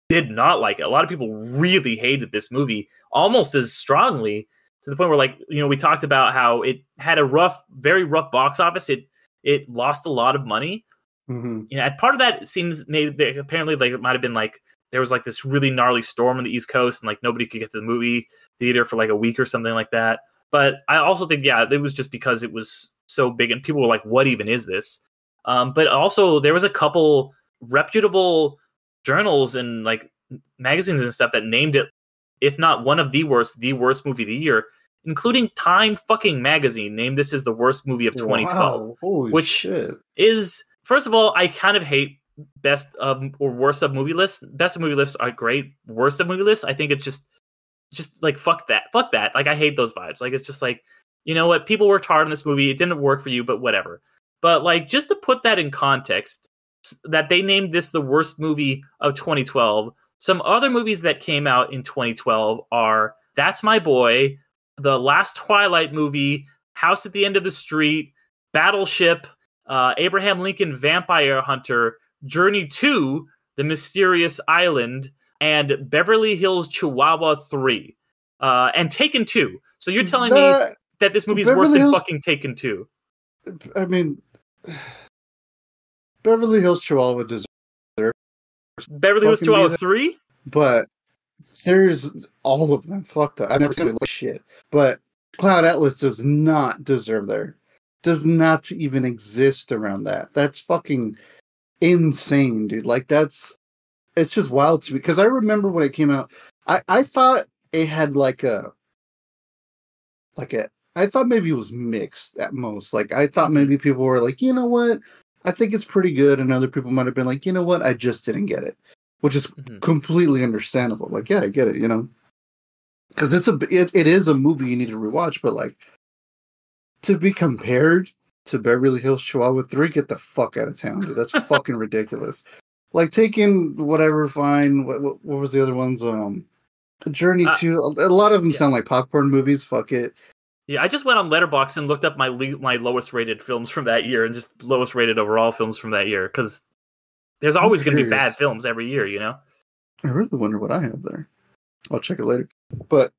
did not like it. A lot of people really hated this movie almost as strongly to the point where like you know we talked about how it had a rough very rough box office. It it lost a lot of money. Hmm you know and part of that seems maybe apparently like it might have been like there was like this really gnarly storm on the east coast and like nobody could get to the movie theater for like a week or something like that. But i also think yeah it was just because it was so big and people were like what even is this? Um, but also there was a couple reputable journals and like magazines and stuff that named it if not one of the worst the worst movie of the year including time fucking magazine named this as the worst movie of 2012 Wow, which- shit. is first of all, I kind of hate best of or worst of movie lists. Best of movie lists are great. Worst of movie lists, I think it's just just like fuck that. Fuck that. Like I hate those vibes. Like it's just like, you know what, people worked hard on this movie. It didn't work for you, but whatever. But like just to put that in context, that they named this the worst movie of 2012. Some other movies that came out in 2012 are That's My Boy, the last Twilight movie, House at the End of the Street, Battleship, uh, Abraham Lincoln Vampire Hunter, Journey to the Mysterious Island, and Beverly Hills Chihuahua 3, uh, and Taken 2. So you're telling me That- this movie is worse than Hills- fucking Taken 2? I mean, Beverly Hills Chihuahua deserves, Beverly Hills Chihuahua 3? but there's all of them fucked up. I've never seen like shit, but Cloud Atlas does not deserve there. Does not even exist around that. That's fucking insane, dude. Like that's it's just wild to me because I remember when it came out. I I thought it had like a like a. I thought maybe it was mixed at most. Like I thought maybe people were like, you know what, I think it's pretty good, and other people might have been like, you know what, I just didn't get it, which is Mhm. completely understandable. Like, yeah, I get it, you know, because it's a it, it is a movie you need to rewatch, but like to be compared to Beverly Hills Chihuahua Three, get the fuck out of town, dude. That's <laughs> fucking ridiculous. Like taking whatever, fine. What, what, what was the other ones? Um, Journey Uh, to a, a lot of them yeah. sound like popcorn movies. Fuck it. Yeah, I just went on Letterboxd and looked up my le- my lowest rated films from that year and just lowest rated overall films from that year because there's always going to be bad films every year, you know. I really wonder what I have there. I'll check it later. But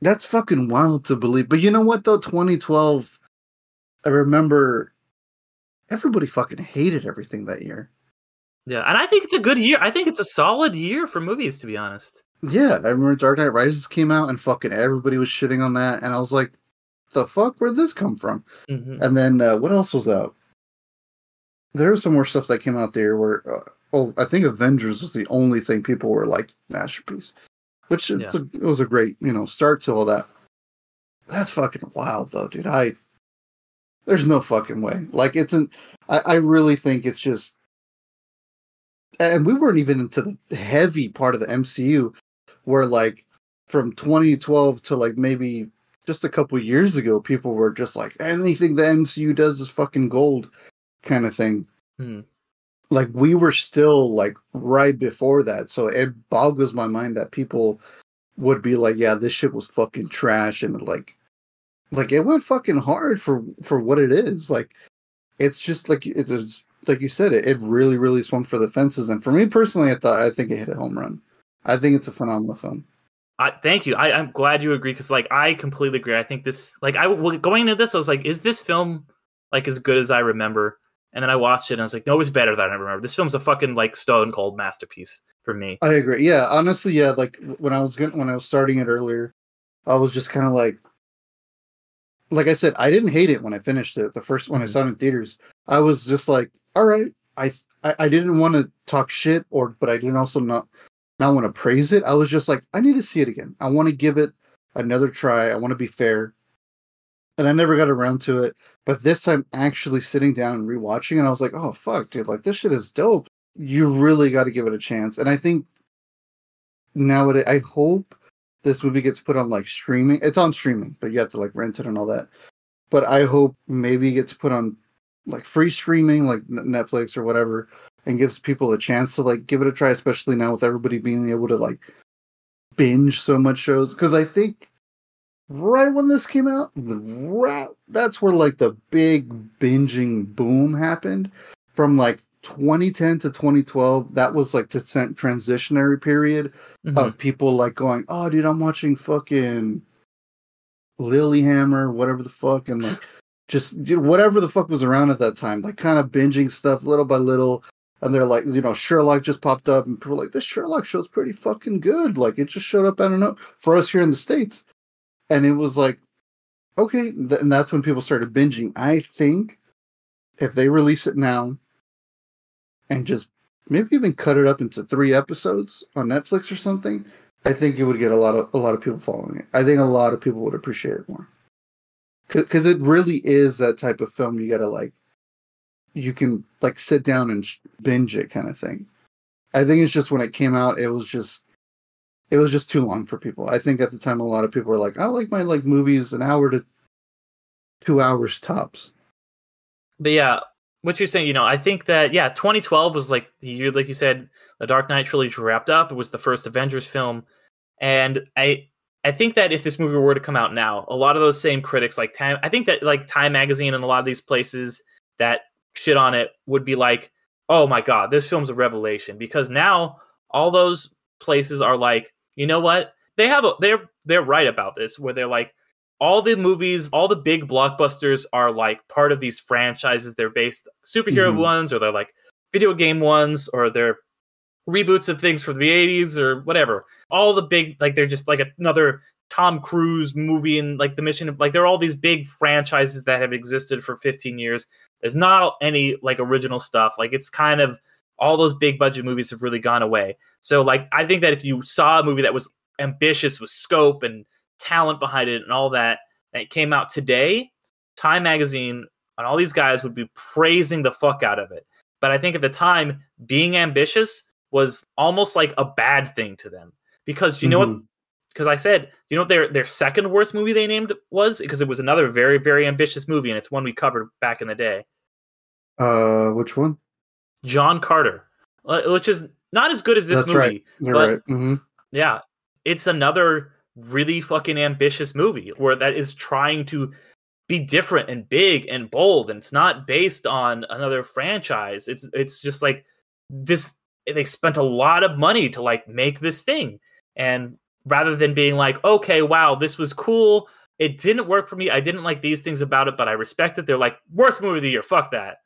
that's fucking wild to believe. But you know what though? 2012, I remember everybody fucking hated everything that year. Yeah, and I think it's a good year. I think it's a solid year for movies, to be honest. Yeah, I remember Dark Knight Rises came out and fucking everybody was shitting on that, and I was like, "The fuck? Where'd this come from?" hmm And then uh, what else was out? there was some more stuff that came out there where uh, oh I think Avengers was the only thing people were like masterpiece, which it's Yeah. a, it was a great you know start to all that. That's fucking wild though, dude. I there's no fucking way. Like it's an I, I really think it's just and we weren't even into the heavy part of the MCU where like from 2012 to like maybe just a couple years ago people were just like anything the MCU does is fucking gold kind of thing. Hmm. Like we were still like right before that. So it boggles my mind that people would be like, yeah, this shit was fucking trash and like like it went fucking hard for for what it is. Like it's just like it's like you said it it really really swung for the fences and for me personally I thought I think it hit a home run. I think it's a phenomenal film. I, thank you. I, I'm glad you agree because, like, I completely agree. I think this, like, I going into this, I was like, is this film like as good as I remember? And then I watched it and I was like, no, it's better than I remember. This film's a fucking like stone cold masterpiece for me. I agree. Yeah, honestly, yeah. Like when I was going when I was starting it earlier, I was just kind of like, like I said, I didn't hate it when I finished it. The first one I Mhm. saw it in theaters, I was just like, all right. I I, I didn't want to talk shit, or but I didn't also not not want to praise it. I was just like, I need to see it again. I want to give it another try. I want to be fair, and I never got around to it. But this time, actually sitting down and rewatching it, I was like, oh fuck, dude, like this shit is dope. You really got to give it a chance, and I think now, nowadays i hope this movie gets put on like streaming it's on streaming but you have to like rent it and all that but i hope maybe it gets put on like free streaming like netflix or whatever and gives people a chance to like give it a try especially now with everybody being able to like binge so much shows because i think right when this came out right, that's where like the big binging boom happened from like 2010 to 2012 that was like the tran- transitionary period Mhm. of people like going, "Oh, dude, I'm watching fucking Lilyhammer, whatever the fuck," and like <sighs> just dude, whatever the fuck was around at that time, like kind of binging stuff little by little. And they're like, you know, Sherlock just popped up, and people like, "This Sherlock show's pretty fucking good." Like, it just showed up. I don't know for us here in the states, and it was like, okay, and that's when people started binging. I think if they release it now, and just maybe even cut it up into three episodes on Netflix or something, I think it would get a lot of a lot of people following it. I think a lot of people would appreciate it more because it really is that type of film you gotta like you can like sit down and binge it kind of thing. I think it's just when it came out, it was just it was just too long for people. I think at the time a lot of people were like, I like my like movies an hour to two hours tops. But yeah, what you're saying, you know, I think that yeah, 2012 was like the year, like you said, the Dark Knight trilogy wrapped up. It was the first Avengers film, and I I think that if this movie were to come out now, a lot of those same critics, like Time, I think that like Time Magazine and a lot of these places that shit on it would be like, oh my god, this film's a revelation because now all those places are like, you know what? They have a they're they're right about this where they're like all the movies, all the big blockbusters are like part of these franchises. They're based superhero Mhm. ones, or they're like video game ones, or they're reboots of things from the 80s or whatever. All the big, like they're just like another Tom Cruise movie and like the mission of like there are all these big franchises that have existed for 15 years. There's not any like original stuff. Like it's kind of all those big budget movies have really gone away. So like I think that if you saw a movie that was ambitious with scope and talent behind it and all that that came out today, Time Magazine and all these guys would be praising the fuck out of it. But I think at the time, being ambitious was almost like a bad thing to them because you know what? Mm-hmm. Because I said, you know what their their second worst movie they named was because it was another very very ambitious movie and it's one we covered back in the day. Uh, which one? John Carter, which is not as good as this That's movie. right. You're but- right. hmm Yeah, it's another really fucking ambitious movie where that is trying to be different and big and bold, and it's not based on another franchise. It's it's just like this. They spent a lot of money to like make this thing, and rather than being like, okay, wow, this was cool. It didn't work for me. I didn't like these things about it, but I respect it. They're like worst movie of the year. Fuck that.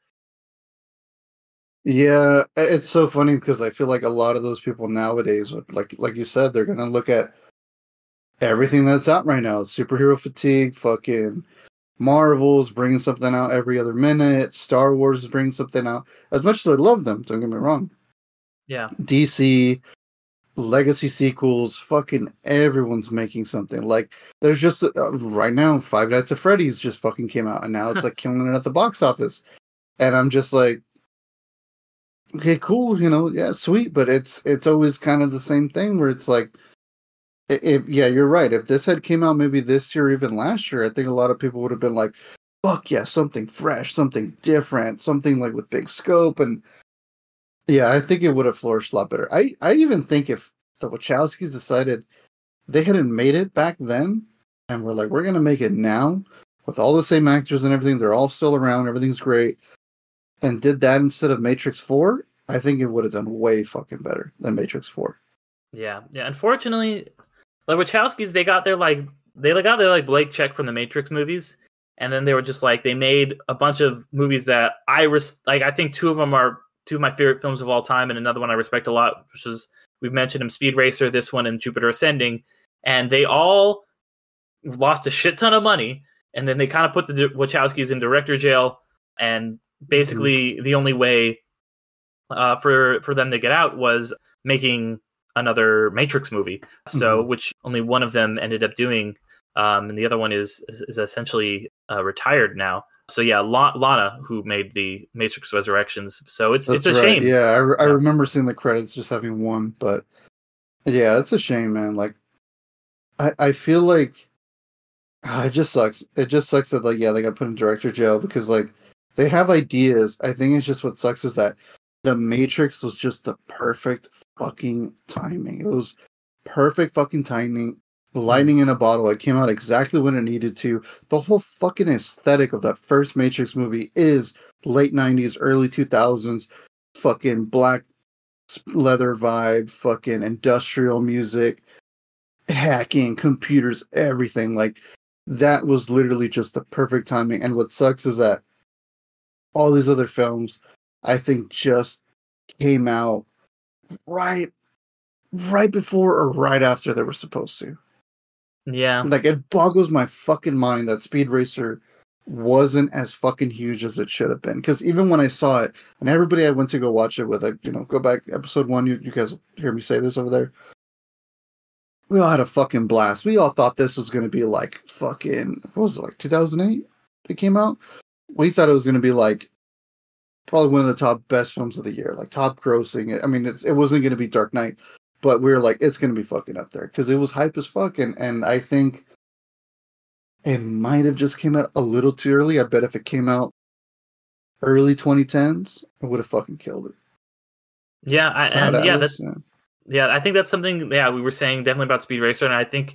Yeah, it's so funny because I feel like a lot of those people nowadays, like like you said, they're gonna look at everything that's out right now. Superhero fatigue, fucking Marvel's bringing something out every other minute. Star Wars is bringing something out. As much as I love them, don't get me wrong. Yeah. DC, legacy sequels, fucking everyone's making something. Like there's just uh, right now, Five Nights at Freddy's just fucking came out, and now it's <laughs> like killing it at the box office. And I'm just like, okay, cool, you know, yeah, sweet, but it's it's always kind of the same thing where it's like, if yeah, you're right. If this had came out maybe this year, or even last year, I think a lot of people would have been like, fuck yeah, something fresh, something different, something like with big scope and. Yeah, I think it would have flourished a lot better. I, I even think if the Wachowskis decided they hadn't made it back then, and we're like, we're gonna make it now with all the same actors and everything, they're all still around, everything's great, and did that instead of Matrix Four, I think it would have done way fucking better than Matrix Four. Yeah, yeah. Unfortunately, like Wachowskis, they got their like they got their like Blake check from the Matrix movies, and then they were just like they made a bunch of movies that I res- like. I think two of them are two of my favorite films of all time, and another one I respect a lot, which is we've mentioned him, Speed Racer, this one, and Jupiter Ascending, and they all lost a shit ton of money, and then they kind of put the Wachowskis in director jail, and basically the only way uh, for for them to get out was making another Matrix movie. So, which only one of them ended up doing, um, and the other one is is, is essentially uh, retired now. So yeah, La- Lana, who made the Matrix Resurrections. So it's it's a right. shame. Yeah, I, re- I remember seeing the credits just having one, but yeah, it's a shame, man. Like, I I feel like ah, it just sucks. It just sucks that like yeah they got put in director jail because like they have ideas. I think it's just what sucks is that the Matrix was just the perfect fucking timing. It was perfect fucking timing. Lightning in a bottle. It came out exactly when it needed to. The whole fucking aesthetic of that first Matrix movie is late 90s, early 2000s, fucking black leather vibe, fucking industrial music, hacking, computers, everything. Like, that was literally just the perfect timing. And what sucks is that all these other films, I think, just came out right right before or right after they were supposed to. Yeah. Like it boggles my fucking mind that Speed Racer wasn't as fucking huge as it should have been. Because even when I saw it, and everybody I went to go watch it with, like you know, go back episode one. You, you guys hear me say this over there. We all had a fucking blast. We all thought this was gonna be like fucking what was it like 2008? It came out. We thought it was gonna be like probably one of the top best films of the year, like top grossing. I mean, it's it wasn't gonna be Dark Knight, but we were like, it's gonna be fucking up there because it was hype as fuck, and and I think it might have just came out a little too early. I bet if it came out early 2010s, it would have fucking killed it. Yeah, I, and yeah, that's yeah, I think that's something. Yeah, we were saying definitely about Speed Racer, and I think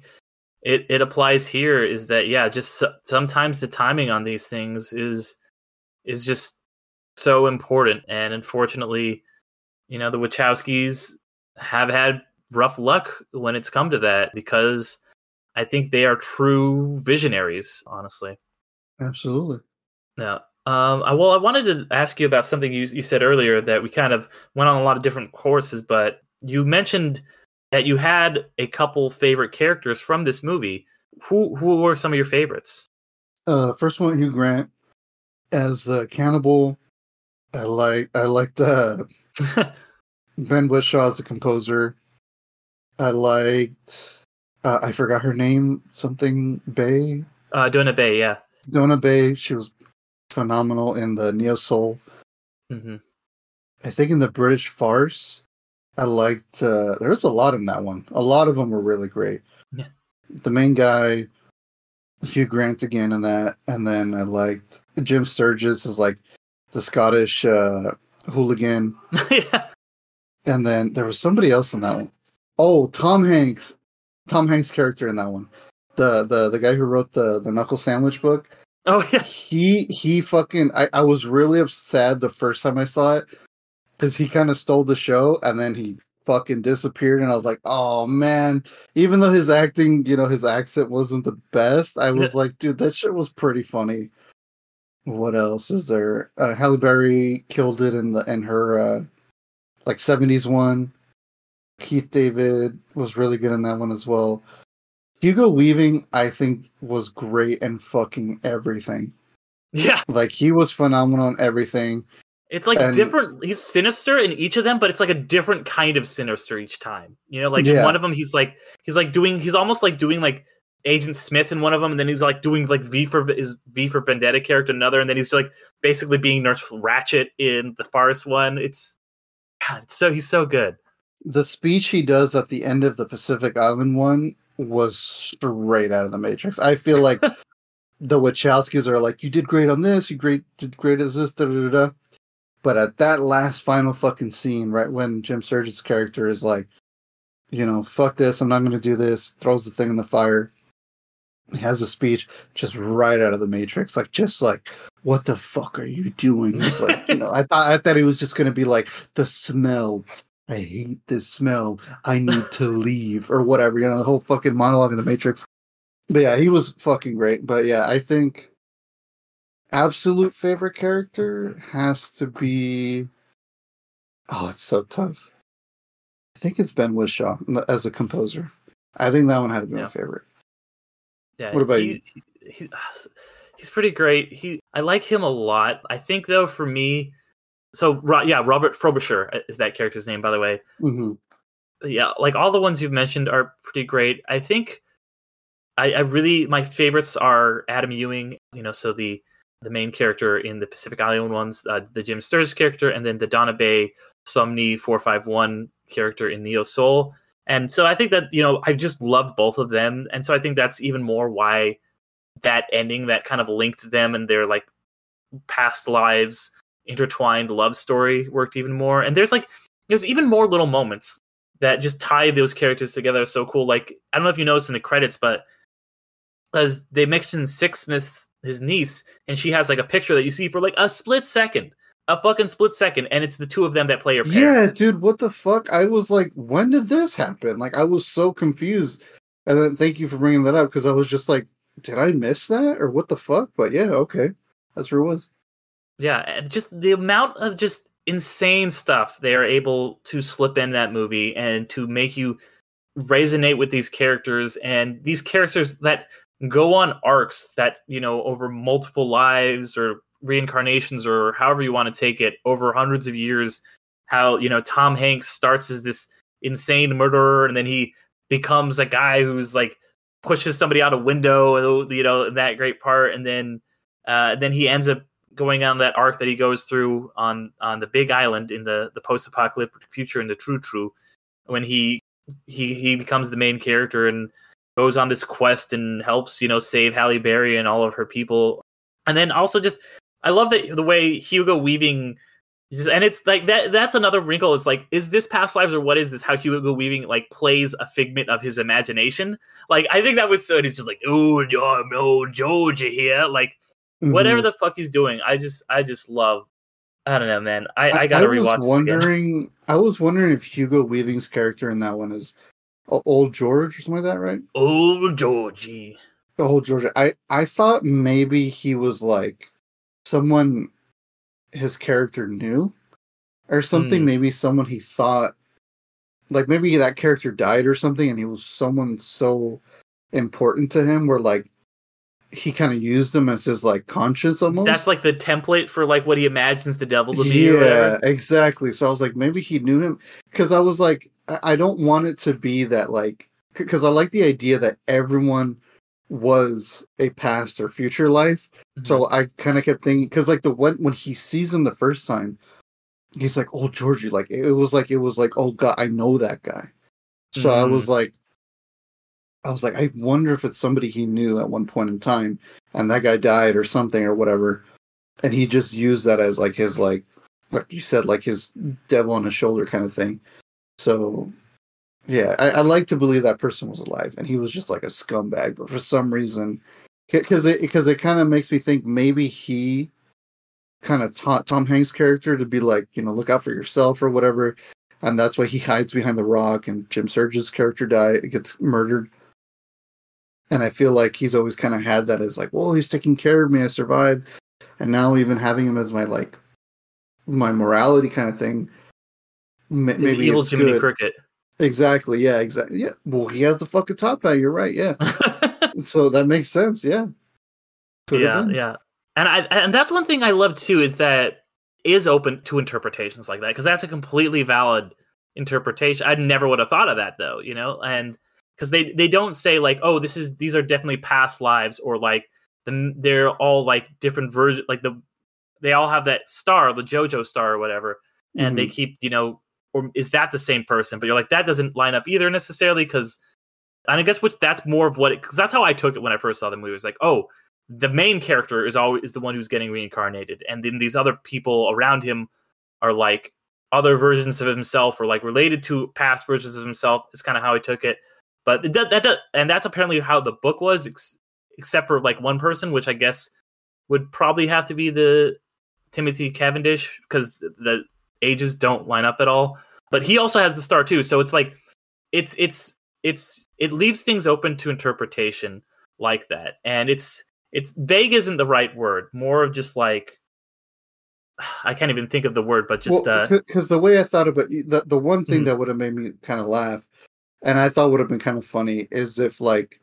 it it applies here. Is that yeah? Just so, sometimes the timing on these things is is just so important, and unfortunately, you know, the Wachowskis have had rough luck when it's come to that because I think they are true visionaries. Honestly, absolutely. yeah. Um, I, well, I wanted to ask you about something you you said earlier that we kind of went on a lot of different courses, but you mentioned that you had a couple favorite characters from this movie. Who who were some of your favorites? Uh, first one, Hugh Grant as uh, cannibal. I like I liked uh, <laughs> Ben Whishaw is the composer. I liked uh, I forgot her name, something Bae. uh, Doona Bae, yeah. Doona Bae, she was phenomenal in the Neo Seoul. hmm I think in the British farce, I liked. Uh, there was a lot in that one. A lot of them were really great. Yeah. The main guy, Hugh Grant again in that, and then I liked Jim Sturgess as like the Scottish uh, hooligan, <laughs> yeah. And then there was somebody else in that one. Oh, Tom Hanks, Tom Hanks' character in that one, the the the guy who wrote the the Knuckle Sandwich book. Oh <laughs> yeah. He he fucking I, I was really upset the first time I saw it because he kind of stole the show and then he fucking disappeared and I was like, oh man. Even though his acting, you know, his accent wasn't the best, I was like, dude, that shit was pretty funny. What else is there? Uh, Halle Berry killed it in the in her uh, like seventies one. Keith David was really good in that one as well. Hugo Weaving, I think, was great and fucking everything. Yeah, Like he was phenomenal in everything. it's like And- different. He's sinister in each of them, but it's like a different kind of sinister each time. You know, like in Yeah. one of them, he's like he's like doing he's almost like doing like Agent Smith in one of them, and then he's like doing like V for his V for Vendetta character another, and then he's like basically being Nurse Ratched in the Forest one. It's God, so he's so good. The speech he does at the end of the Pacific Island one was straight out of the Matrix. I feel like <laughs> the Wachowskis are like, you did great on this, you great did great as this, da da da. da." But at that last final fucking scene, right when Jim Sturgess's character is like, you know, fuck this, I'm not gonna do this, throws the thing in the fire. He has a speech just right out of the Matrix, like just like, what the fuck are you doing? It's like, you know, I thought I thought he was just gonna be like the smell. I hate this smell. I need to leave or whatever. You know, the whole fucking monologue in the Matrix. But yeah, he was fucking great. But yeah, I think absolute favorite character has to be. Oh, it's so tough. I think it's Ben Whishaw as a composer. I think that one had to be Yeah. my favorite. Yeah. What about he, He, he- <sighs> he's pretty great. He I like him a lot. I think though for me, so yeah, Robert Frobisher is that character's name by the way. hmm But yeah, like all the ones you've mentioned are pretty great. I think I, I really my favorites are Adam Ewing. You know, so the the main character in the Pacific Island ones, uh, the Jim Sturgess character, and then the Doona Bae Sonmi four five one character in Neo Seoul. And so I think that you know I just love both of them, and so I think that's even more why that ending that kind of linked them and their like past lives intertwined love story worked even more. And there's like there's even more little moments that just tie those characters together so cool. Like I don't know if you noticed in the credits, but as they mentioned Sixsmith, his niece, and she has like a picture that you see for like a split second, a fucking split second, and it's the two of them that play your Yeah, parents. dude, what the fuck? I was like, when did this happen? Like, I was so confused. And then thank you for bringing that up because I was just like, did I miss that or what the fuck? But yeah, okay, that's where it was. Yeah, eh, just the amount of just insane stuff they are able to slip in that movie and to make you resonate with these characters and these characters that go on arcs that you know over multiple lives or reincarnations or however you want to take it over hundreds of years how you know Tom Hanks starts as this insane murderer and then he becomes a guy who's like pushes somebody out a window you know that great part. And then uh, then he ends up going on that arc that he goes through on on the big island in the the post-apocalyptic future in the true true when he he he becomes the main character and goes on this quest and helps you know save Halle Berry and all of her people. And then also just I love that the way Hugo Weaving just, and it's like that that's another wrinkle is like is this past lives or what is this how Hugo Weaving like plays a figment of his imagination like I think that was so he's just like oh no Georgia here like whatever Mhm. the fuck he's doing i just i just love i don't know man i, I, gotta was rewatch this again. wondering. I was wondering if Hugo Weaving's character in that one is Old George or something like that, right? oh georgie Old George. I I thought maybe he was like someone his character knew or something. Hmm. Maybe someone he thought like maybe that character died or something, and he was someone so important to him where like he kind of used them as his like conscience almost. that's like the template for like what he imagines the devil to be yeah, exactly. So I was like, maybe he knew him because I was like, I, I don't want it to be that like because I like the idea that everyone was a past or future life. Mm-hmm. So I kind of kept thinking because like the when when he sees him the first time, he's like, "Oh, Georgie!" Like it was like it was like, "Oh God, I know that guy." So I Mm. was like, I was like, I wonder if it's somebody he knew at one point in time, and that guy died or something or whatever, and he just used that as like his like, like you said, like his devil on his shoulder kind of thing. So, yeah, I, I like to believe that person was alive, and he was just like a scumbag, but for some reason, because it because it kind of makes me think maybe he kind of taught Tom Hanks' character to be like, you know, look out for yourself or whatever, and that's why he hides behind the rock. And Jim Sturgess's character die gets murdered, and I feel like he's always kind of had that as like, well, he's taking care of me, I survived, and now even having him as my like my morality kind of thing, ma- maybe evil Jiminy good. Cricket. Exactly. Yeah. Exactly. Yeah. Well, he has the fucking top hat. You're right. Yeah. <laughs> so that makes sense. Yeah. Could've yeah, yeah, and I and that's one thing I love too is that is open to interpretations like that because that's a completely valid interpretation. I never would have thought of that though, you know, and because they they don't say like, oh, this is these are definitely past lives or like the, they're all like different versions, like the they all have that star, the JoJo star or whatever, and they mm-hmm. keep you know, or is that the same person? But you're like that doesn't line up either necessarily because. And I guess which that's more of what because that's how I took it when I first saw the movie. It was like, oh, the main character is always is the one who's getting reincarnated, and then these other people around him are like other versions of himself or like related to past versions of himself. Is kind of how I took it. But does- that does, and that's apparently how the book was, ex- except for like one person, which I guess would probably have to be the Timothy Cavendish because the ages don't line up at all. But he also has the star too, so it's like it's it's it's it leaves things open to interpretation like that, and it's it's vague isn't the right word, more of just like <sighs> I can't even think of the word, but just uh, because the way I thought about the the one thing Mhm. that would have made me kind of laugh, and I thought would have been kind of funny, is if like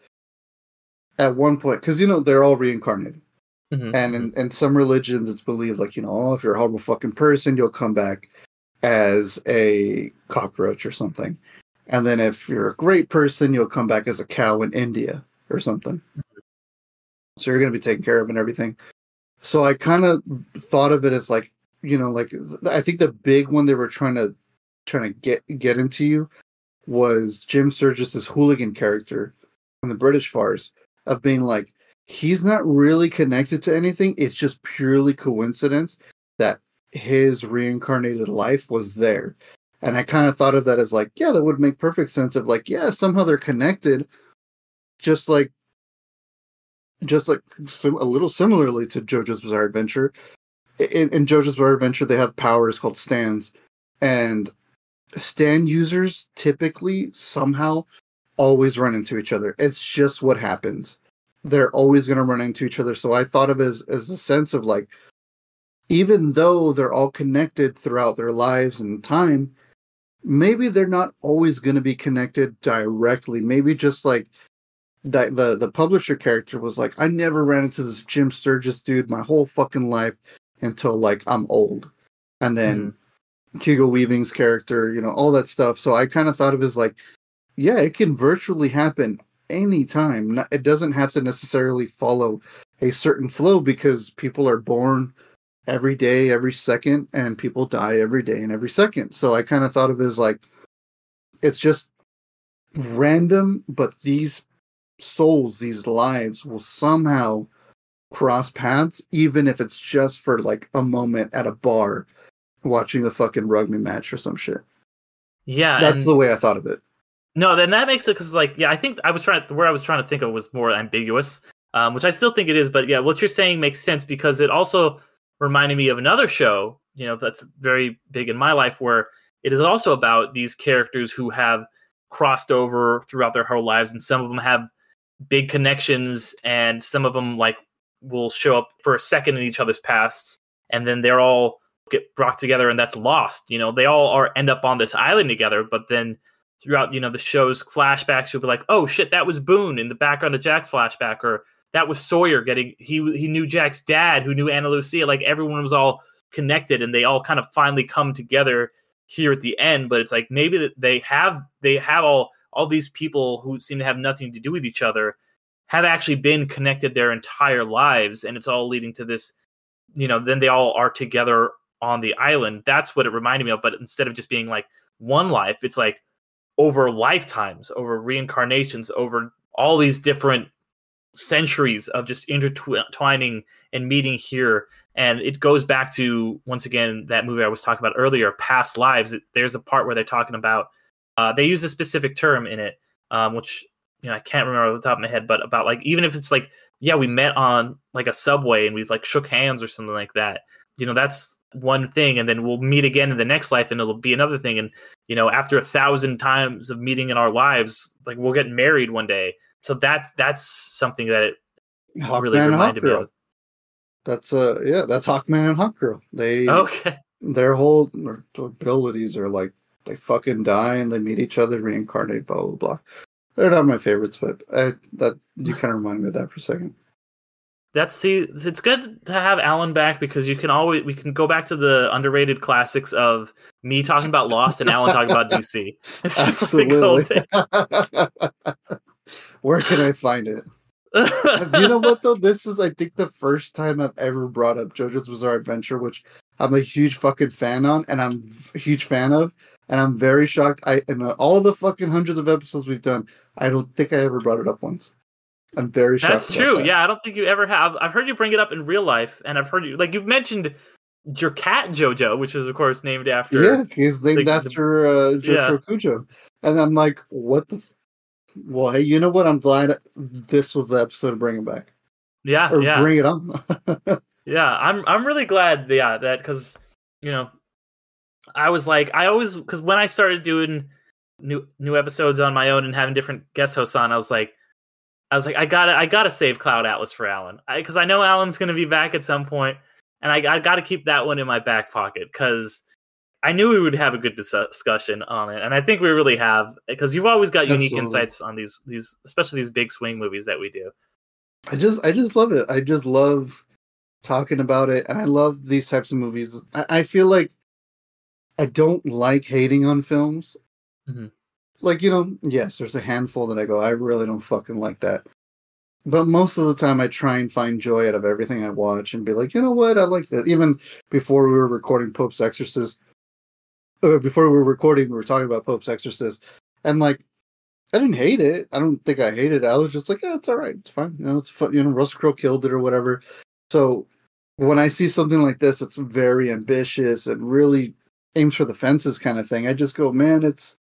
at one point, because you know they're all reincarnated, mhm, and in, in some religions it's believed like you know, oh, if you're a horrible fucking person, you'll come back as a cockroach or something, and then if you're a great person, you'll come back as a cow in India or something. So you're gonna be taken care of and everything. So I kind of thought of it as like you know, like I think the big one they were trying to trying to get get into you was Jim Sturgess's hooligan character from the British farce of being like he's not really connected to anything. It's just purely coincidence that his reincarnated life was there. And I kind of thought of that as like, yeah, that would make perfect sense of like, yeah, somehow they're connected, just like just like sim- a little similarly to JoJo's Bizarre Adventure. In, in JoJo's Bizarre Adventure, they have powers called stands, and stand users typically somehow always run into each other. It's just what happens. They're always going to run into each other. So I thought of it as, as a sense of like, even though they're all connected throughout their lives and time, maybe they're not always going to be connected directly. Maybe just like that the the publisher character was like, I never ran into this Jim Sturgess dude my whole fucking life until like I'm old, and then mm-hmm. Hugo Weaving's character, you know, all that stuff. So I kind of thought of it as like, yeah, it can virtually happen anytime. Not- It doesn't have to necessarily follow a certain flow because people are born every day, every second, and people die every day and every second. So I kind of thought of it as like, it's just random, but these souls, these lives will somehow cross paths, even if it's just for like a moment at a bar watching a fucking rugby match or some shit. yeah, That's the way I thought of it. No, then that makes it because like yeah, I think I was trying word I was trying to think of was more ambiguous, um, which I still think it is. But yeah, what you're saying makes sense because it also reminded me of another show, you know, that's very big in my life where it is also about these characters who have crossed over throughout their whole lives, and some of them have big connections, and some of them like will show up for a second in each other's pasts, and then they're all get brought together, and that's lost. You know, they all are end up on this island together, but then throughout you know the show's flashbacks you'll be like oh shit that was boone in the background of jack's flashback or that was sawyer getting he he knew jack's dad who knew ana lucia like everyone was all connected and they all kind of finally come together here at the end but it's like maybe they have they have all all these people who seem to have nothing to do with each other have actually been connected their entire lives and it's all leading to this you know then they all are together on the island. That's what it reminded me of but instead of just being like one life it's like over lifetimes, over reincarnations, over all these different centuries of just intertwining and meeting here. And it goes back to once again that movie I was talking about earlier, past lives. There's a part where they're talking about uh, they use a specific term in it, um, which you know I can't remember off the top of my head, but about like even if it's like yeah we met on like a subway and we like shook hands or something like that, you know that's one thing, and then we'll meet again in the next life and it'll be another thing, and you know after a thousand times of meeting in our lives, like we'll get married one day. So that that's something that it really Hawkman and reminded me of. That's uh yeah, that's Hawkman and Hawkgirl. They Okay. their whole abilities are like they fucking die and they meet each other, reincarnate, blah blah blah. They're not my favorites, but I, that you kind of remind me of that for a second. That's see, it's good to have Alan back because you can always we can go back to the underrated classics of me talking about Lost and Alan talking about <laughs> DC. It's Absolutely. <laughs> Where can I find it? <laughs> you know what though? This is I think the first time I've ever brought up JoJo's Bizarre Adventure, which I'm a huge fucking fan on, and I'm a huge fan of, and I'm very shocked. I in all the fucking hundreds of episodes we've done, I don't think I ever brought it up once. I'm very shocked. That's true. that. Yeah, I don't think you ever have. I've heard you bring it up in real life, and I've heard you like you've mentioned your cat Jojo, which is of course named after. Yeah, he's named the- after uh, Jotaro Yeah. Kujo, and I'm like, what the? F- well, hey, you know what? I'm glad this was the episode of bring him back yeah, or yeah. bring it on. <laughs> Yeah, I'm I'm really glad yeah that because you know I was like I always because when I started doing new new episodes on my own and having different guest hosts on, I was like I was like I gotta I gotta save Cloud Atlas for Alan because I, know Alan's gonna be back at some point, and I I gotta keep that one in my back pocket because. I knew we would have a good dis- discussion on it, and I think we really have because you've always got unique Absolutely. insights on these these, especially these big swing movies that we do. I just I just love it. I just love talking about it and I love these types of movies. I, I feel like I don't like hating on films. Mhm. Like, you know, yes, there's a handful that I go, I really don't fucking like that. But most of the time I try and find joy out of everything I watch and be like, you know what, I like that. Even before we were recording Pope's Exorcist, before we were recording, we were talking about Pope's Exorcist. And like I didn't hate it. I don't think I hated it. I was just like, yeah, it's all right. It's fine. You know, it's fun. You know, Russell Crowe killed it or whatever. So when I see something like this, it's very ambitious and really aims for the fences kind of thing. I just go, man, it's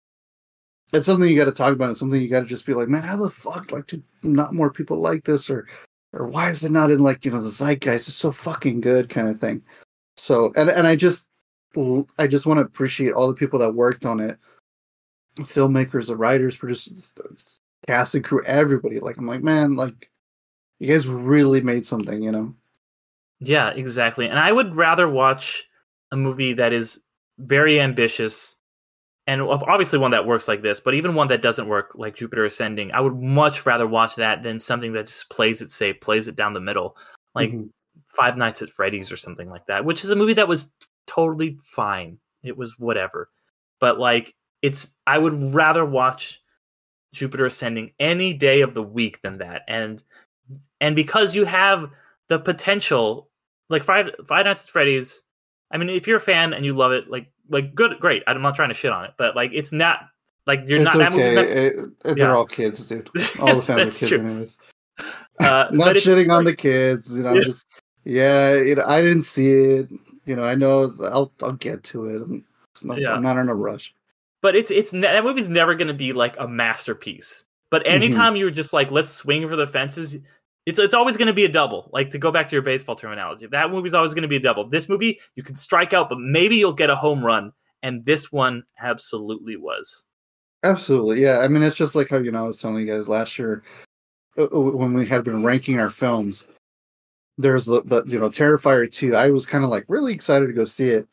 it's something you got to talk about. It's something you got to just be like, man, how the fuck like do not more people like this or or why is it not in like you know the zeitgeist? It's so fucking good kind of thing. So and and I just I just want to appreciate all the people that worked on it filmmakers, the writers, producers, cast and crew, everybody. Like I'm like, man, like you guys really made something, you know? Yeah, exactly. And I would rather watch a movie that is very ambitious and obviously one that works like this, but even one that doesn't work like Jupiter Ascending, I would much rather watch that than something that just plays it safe, plays it down the middle, like Mhm. Five Nights at Freddy's or something like that, which is a movie that was totally fine. It was whatever. But like it's I would rather watch Jupiter Ascending any day of the week than that. And and because you have the potential like Five Five Nights at Freddy's, I mean, if you're a fan and you love it, like like good, great. I'm not trying to shit on it, but like it's not like you're it's not that movie's okay. not. It- it- They're all kids, dude. <laughs> All the are kids, true. anyways. Uh, <laughs> Not shitting on the kids, you know. Yeah. Just yeah, you know, I didn't see it. You know, I know I'll I'll get to it. I'm, not, Yeah. I'm not in a rush. but it's it's ne- that movie's never going to be like a masterpiece. But Mm-hmm. anytime you're just like let's swing for the fences, it's it's always going to be a double. Like to go back to your baseball terminology, that movie's always going to be a double. This movie you can strike out, but maybe you'll get a home run, and this one absolutely was. Absolutely, yeah. I mean, it's just like how you know I was telling you guys last year uh, uh, when we had been ranking our films. There's the, the you know Terrifier two. I was kind of like really excited to go see it,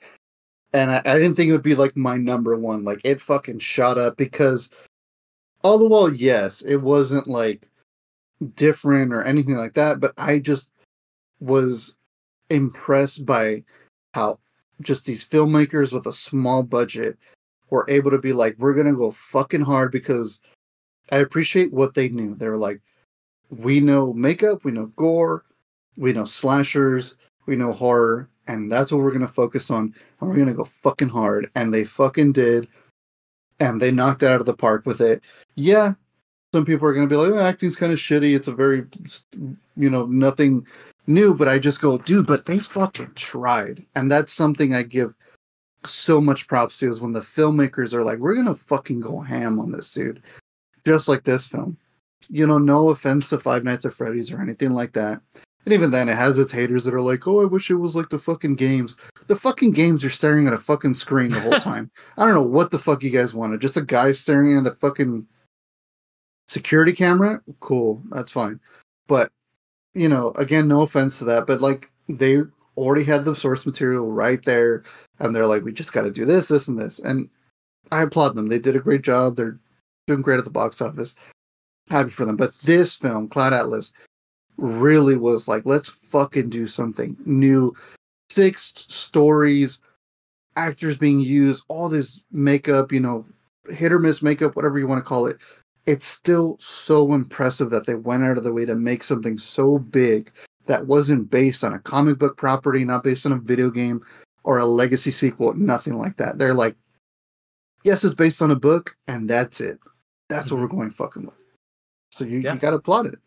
and I, I didn't think it would be like my number one. Like it fucking shot up because all the while, yes, it wasn't like different or anything like that, but I just was impressed by how just these filmmakers with a small budget were able to be like, we're gonna go fucking hard because I appreciate what they knew. They were like, we know makeup, we know gore, we know slashers, we know horror, and that's what we're gonna focus on, and we're gonna go fucking hard. And they fucking did, and they knocked it out of the park with it. Yeah, some people are gonna be like, oh, acting's kind of shitty. It's a very, you know, nothing new. But I just go, dude, but they fucking tried, and that's something I give so much props to is when the filmmakers are like, we're gonna fucking go ham on this, dude. Just like this film. You know, no offense to Five Nights at Freddy's or anything like that. And even then, it has its haters that are like, oh, I wish it was like the fucking games. The fucking games are staring at a fucking screen the whole <laughs> time. I don't know what the fuck you guys wanted. Just a guy staring at a fucking security camera? Cool, that's fine. But, you know, again, no offense to that, but like, they already had the source material right there and they're like, we just got to do this, this, and this. And I applaud them. They did a great job. They're doing great at the box office. Happy for them. But this film, Cloud Atlas, really was like, let's fucking do something new. Six stories, actors being used, all this makeup, you know, hit or miss makeup, whatever you want to call it. It's still so impressive that they went out of the way to make something so big that wasn't based on a comic book property, not based on a video game or a legacy sequel, nothing like that. They're like, yes, it's based on a book, and that's it. That's mm-hmm. what we're going fucking with. So you, yeah. you got to applaud it.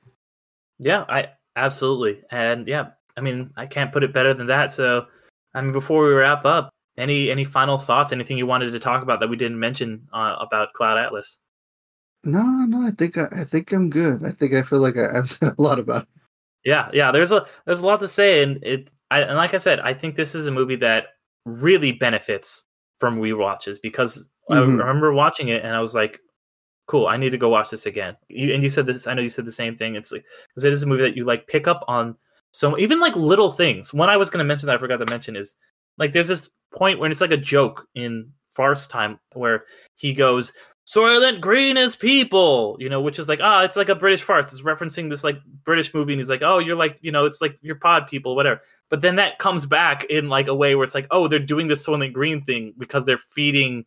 Yeah, I absolutely, and yeah, I mean, I can't put it better than that. So, I mean, before we wrap up, any any final thoughts? Anything you wanted to talk about that we didn't mention uh, about Cloud Atlas? No, no, I think I, I think I'm good. I think I feel like I, have <laughs> said a lot about it. Yeah, yeah. There's a there's a lot to say, and it. I, and like I said, I think this is a movie that really benefits from rewatches because mm-hmm. I remember watching it and I was like, cool i need to go watch this again you, and you said this i know you said the same thing it's like because it is a movie that you like pick up on so even like little things one i was going to mention that i forgot to mention is like there's this point when it's like a joke in farce time where he goes soylent green is people you know which is like ah it's like a british farce it's referencing this like british movie and he's like oh you're like you know it's like your pod people whatever but then that comes back in like a way where it's like oh they're doing the soylent green thing because they're feeding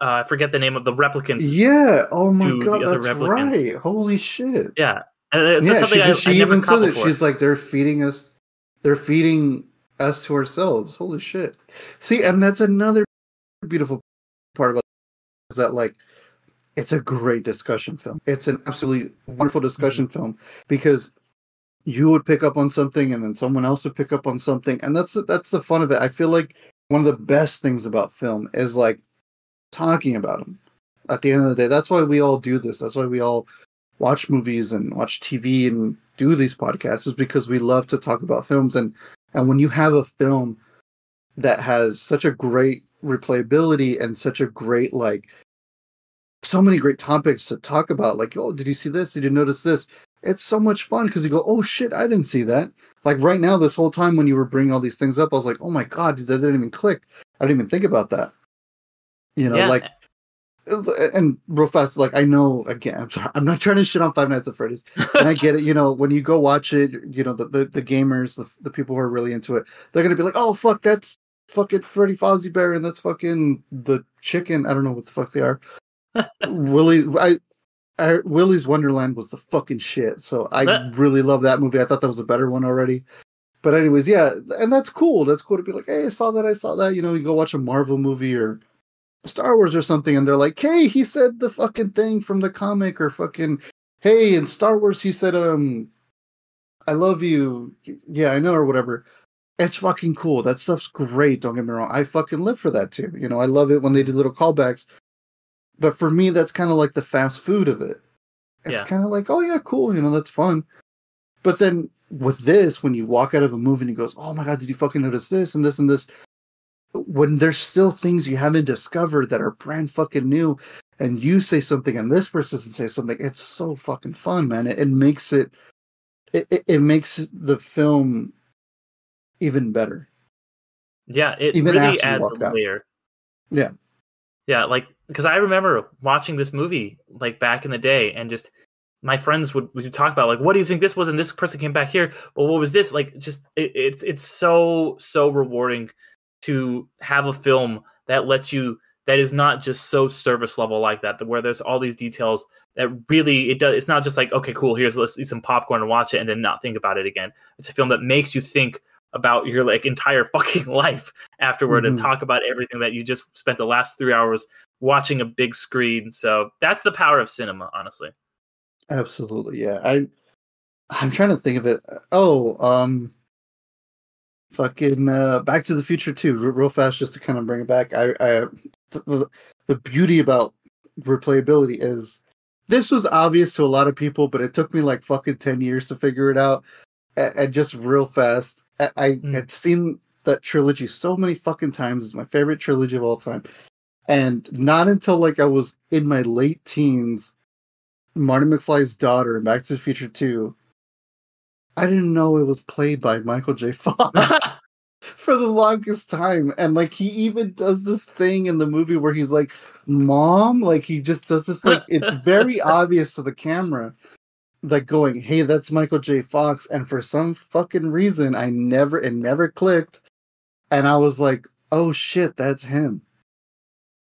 uh, I forget the name of the replicants. Yeah. Oh my god, that's right. Holy shit. Yeah. And it's yeah, she, I, she I even said it. She's like, they're feeding us. They're feeding us to ourselves. Holy shit. See, and that's another beautiful part about is that like it's a great discussion film. It's an absolutely wonderful discussion mm-hmm. film because you would pick up on something and then someone else would pick up on something and that's that's the fun of it. I feel like one of the best things about film is like talking about them. At the end of the day, that's why we all do this. That's why we all watch movies and watch TV and do these podcasts is because we love to talk about films and and when you have a film that has such a great replayability and such a great like so many great topics to talk about like oh did you see this did you notice this it's so much fun because you go oh shit i didn't see that like right now this whole time when you were bringing all these things up i was like oh my god that didn't even click i didn't even think about that you know, yeah. like and real fast, like I know again, I'm sorry, I'm not trying to shit on Five Nights at Freddy's, and I get it. You know, when you go watch it, you know the the, the gamers, the, the people who are really into it, they're gonna be like, oh fuck, that's fucking Freddy Fazbear, and that's fucking the chicken. I don't know what the fuck they are. Willie, I, I, Willy's Wonderland was the fucking shit. So I really love that movie. I thought that was a better one already. But anyways, yeah, and that's cool. That's cool to be like, hey, I saw that, I saw that. You know, you go watch a Marvel movie or Star Wars or something, and they're like, "Hey, he said the fucking thing from the comic," or "Fucking, hey, in Star Wars he said, um, I love you." Yeah, I know, or whatever. It's fucking cool. That stuff's great. Don't get me wrong. I fucking live for that too. You know, I love it when they do little callbacks. But for me, that's kind of like the fast food of it. It's yeah. kind of like, oh yeah, cool. You know, that's fun. But then with this, when you walk out of a movie and he goes, "Oh my god, did you fucking notice this and this and this?" when there's still things you haven't discovered that are brand fucking new and you say something and this person says something it's so fucking fun man it, it makes it, it it makes the film even better yeah it even really adds a layer yeah yeah like because i remember watching this movie like back in the day and just my friends would, we would talk about like what do you think this was and this person came back here well what was this like just it, it's it's so so rewarding to have a film that lets you that is not just so service level like that, where there's all these details that really it does. It's not just like okay, cool. Here's let's eat some popcorn and watch it, and then not think about it again. It's a film that makes you think about your like entire fucking <laughs> life afterward mm-hmm. and talk about everything that you just spent the last three hours watching a big screen. So that's the power of cinema, honestly. Absolutely, yeah. I I'm trying to think of it. Oh, um, fucking uh, Back to the Future too, real fast, just to kind of bring it back. I, I the, the beauty about replayability is this was obvious to a lot of people, but it took me like fucking ten years to figure it out. And, and just real fast, I, I mm. had seen that trilogy so many fucking times. It's my favorite trilogy of all time. And not until like I was in my late teens, Marty McFly's daughter in Back to the Future 2 I didn't know it was played by Michael J. <laughs> Fox. <laughs> for the longest time. And like he even does this thing in the movie where he's like, Mom, like he just does this like it's very <laughs> obvious to the camera, like going, Hey, that's Michael J. Fox. And for some fucking reason, I never it never clicked. And I was like, Oh shit, that's him.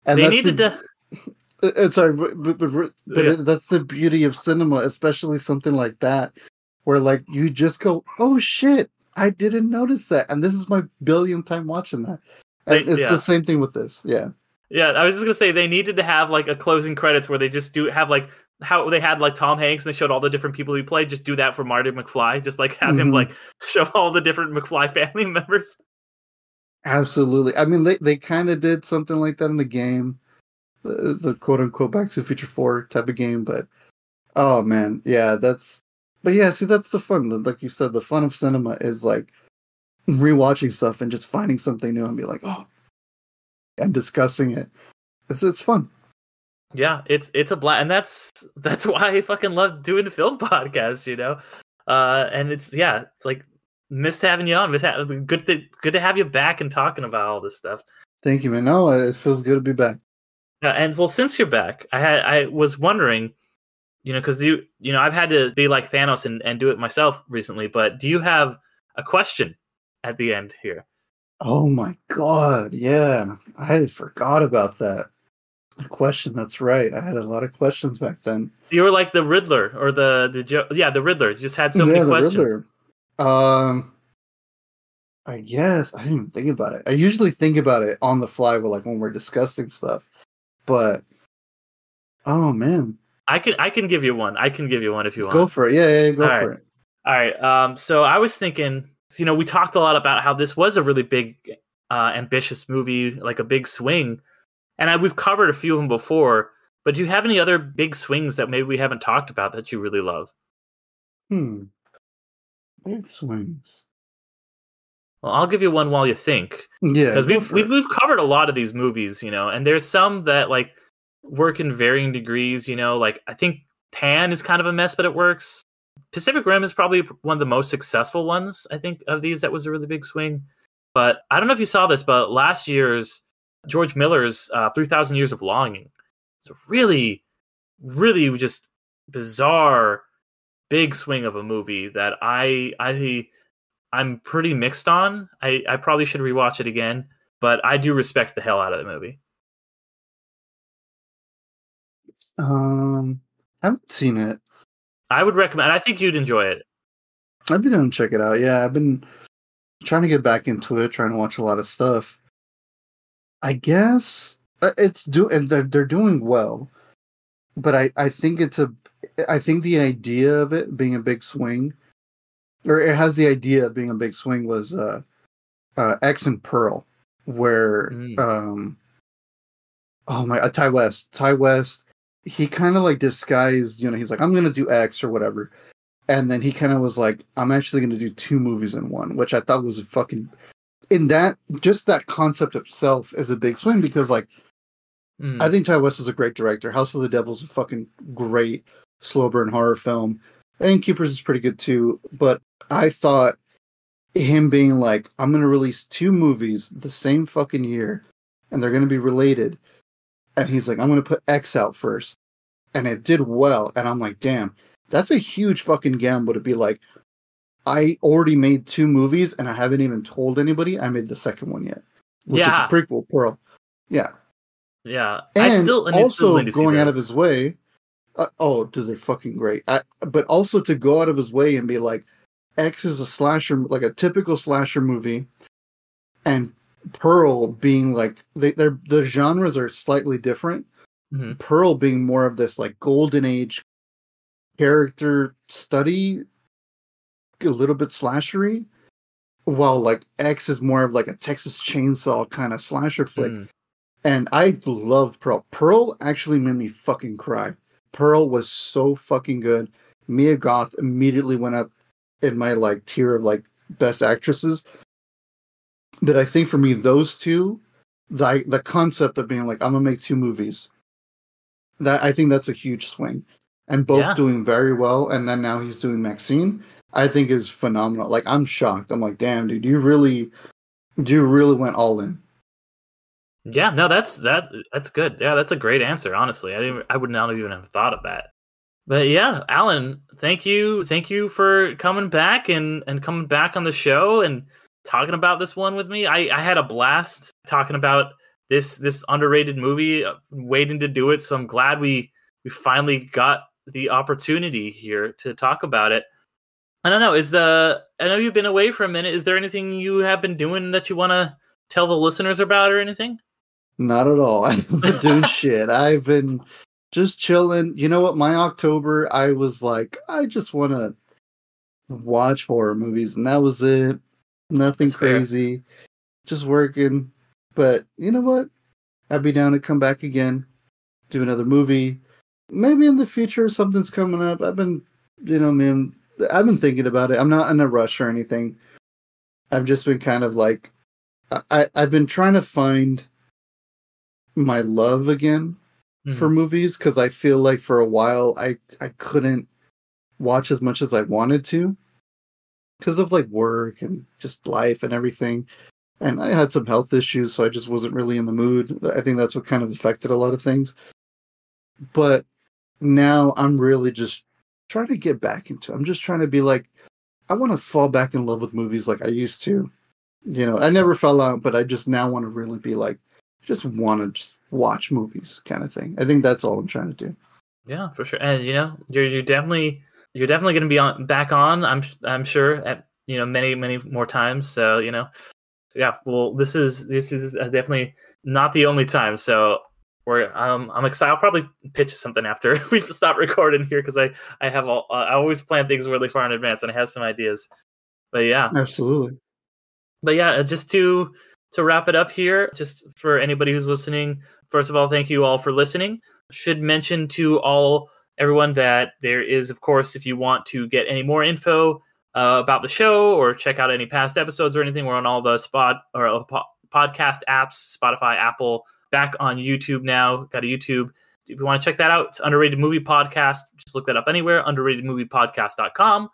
And they that's needed the- to. uh, uh, sorry, but but, but, Yeah. it- that's the beauty of cinema, especially something like that, where like you just go, "Oh shit, I didn't notice that," and this is my billionth time watching that. And They- it's yeah. the same thing with this, yeah. Yeah, I was just gonna say they needed to have like a closing credits where they just do have like how they had like Tom Hanks and they showed all the different people he played. Just do that for Marty McFly. Just like have him Mhm. like <laughs> show all the different McFly family <laughs> members. Absolutely. I mean, they they kind of did something like that in the game, the, the quote unquote Back to the Future Four type of game. But oh man, yeah, that's. But yeah, see, that's the fun. Like you said, the fun of cinema is like rewatching stuff and just finding something new and be like, oh, and discussing it. It's it's fun. Yeah, it's it's a blast, and that's <laughs> that's why I fucking love doing the film <laughs> podcast. You know, uh, and it's yeah, it's like missed having you on. Missed ha- good to good to have you back and talking about all this stuff. Thank you, man. No, it feels good to be back. Yeah, and well, since you're back, I had I was wondering, you know, because you you know I've had to be like Thanos and and do it myself recently. But do you have a question at the end here? Oh my god, yeah, I had forgot about that. A question. That's right. I had a lot of questions back then. You were like the Riddler or the the jo- yeah the Riddler. You just had so yeah, many the questions. Riddler. Um, I guess I didn't even think about it. I usually think about it on the fly, with like when we're discussing stuff. But oh man, I can I can give you one. I can give you one if you want. go for it. Yeah, yeah, yeah, go All for right. it. All right. Um, so I was thinking, you know, we talked a lot about how this was a really big, uh, ambitious movie, like a big swing, and I, we've covered a few of them before. But do you have any other big swings that maybe we haven't talked about that you really love? Hmm. Big swings. Well, I'll give you one while you think, Yeah, because we've we've we've covered a lot of these movies, you know, and there's some that like work in varying degrees. You know, like I think Pan is kind of a mess, but it works. Pacific Rim is probably one of the most successful ones, I think, of these. That was a really big swing. But I don't know if you saw this, but last year's George Miller's uh, 3,000 Years of Longing It's a really, really just bizarre, big swing of a movie that I, I, I'm pretty mixed on. I, I probably should rewatch it again, but I do respect the hell out of the movie. Um, I haven't seen it. I would recommend. I think you'd enjoy it. I've been going to check it out. Yeah, I've been trying to get back into it, trying to watch a lot of stuff. I guess uh, it's do and they're they're doing well, but I I think it's a I think the idea of it being a big swing, or it has the idea of being a big swing was uh, uh X and Pearl, where Mm. um oh my uh, Ti West Ti West he kind of like disguised you know he's like I'm gonna do X or whatever and then he kind of was like i'm actually going to do two movies in one which i thought was a fucking in that just that concept itself is a big swing because like Mm. i think ti west is a great director house of the devil is a fucking great slow burn horror film and keepers is pretty good too but i thought him being like i'm going to release two movies the same fucking year and they're going to be related and he's like i'm going to put x out first and it did well and i'm like damn that's a huge fucking gamble to be like i already made two movies and i haven't even told anybody i made the second one yet which Yeah. is a prequel pearl yeah. Yeah, and I still and still also see going out of his way uh, oh dude they're fucking great. I, but also to go out of his way and be like x is a slasher like a typical slasher movie and pearl being like they, they're the genres are slightly different. Mhm. pearl being more of this like golden age character study a little bit slashery while like x is more of like a texas chainsaw kind of slasher flick Mm. and I loved Pearl. Pearl actually made me fucking cry. Pearl was so fucking good. Mia Goth immediately went up in my like tier of like best actresses. But I think for me, those two, the the concept of being like I'm gonna make two movies, that I think that's a huge swing, and both Yeah. doing very well. And then now he's doing Maxine. I think is phenomenal. Like I'm shocked. I'm like, damn, dude, you really You really went all in. Yeah, no, that's that that's good. Yeah, that's a great answer. Honestly, I didn't, I would not have even have thought of that. But yeah, Alan, thank you, thank you for coming back and and coming back on the show and talking about this one with me. I I had a blast talking about this this underrated movie, uh, waiting to do it. So I'm glad we we finally got the opportunity here to talk about it. I don't know. Is the I know you've been away for a minute. Is there anything you have been doing that you want to tell the listeners about or anything? Not at all. <laughs> I haven't been doing <laughs> shit. I've been just chilling. You know what? My October, I was like, I just want to watch horror movies, and that was it. Nothing That's fair. crazy. Just working. But you know what? I'd be down to come back again, do another movie. Maybe in the future something's coming up. I've been, you know, man, I've been thinking about it. I'm not in a rush or anything. I've just been kind of like, I, I've been trying to find my love again hmm. for movies because I feel like for a while I I couldn't watch as much as I wanted to because of like work and just life and everything. And I had some health issues, so I just wasn't really in the mood. I think that's what kind of affected a lot of things. But now I'm really just trying to get back into. I'm just trying to be like, I want to fall back in love with movies like I used to. You know, I never fell out, but I just now want to really be like, just want to just watch movies kind of thing. I think that's all I'm trying to do. Yeah, for sure. And you know, you're you're definitely you're definitely going to be on back on. I'm I'm sure at you know many many more times. So you know, yeah. Well, this is this is uh, definitely not the only time. So we're um I'm excited. I'll probably pitch something after <laughs> we stop recording here because I I have all I always plan things really far in advance and I have some ideas. But yeah, Absolutely. but yeah, uh, just to to wrap it up here, just for anybody who's listening, first of all, thank you all for listening. Should mention to all everyone that there is, of course, if you want to get any more info uh, about the show or check out any past episodes or anything, we're on all the spot or uh, po- podcast apps, Spotify, Apple, back on YouTube now. Got a YouTube. If you want to check that out, it's underrated movie podcast. Just look that up anywhere. Underratedmoviepodcast.com.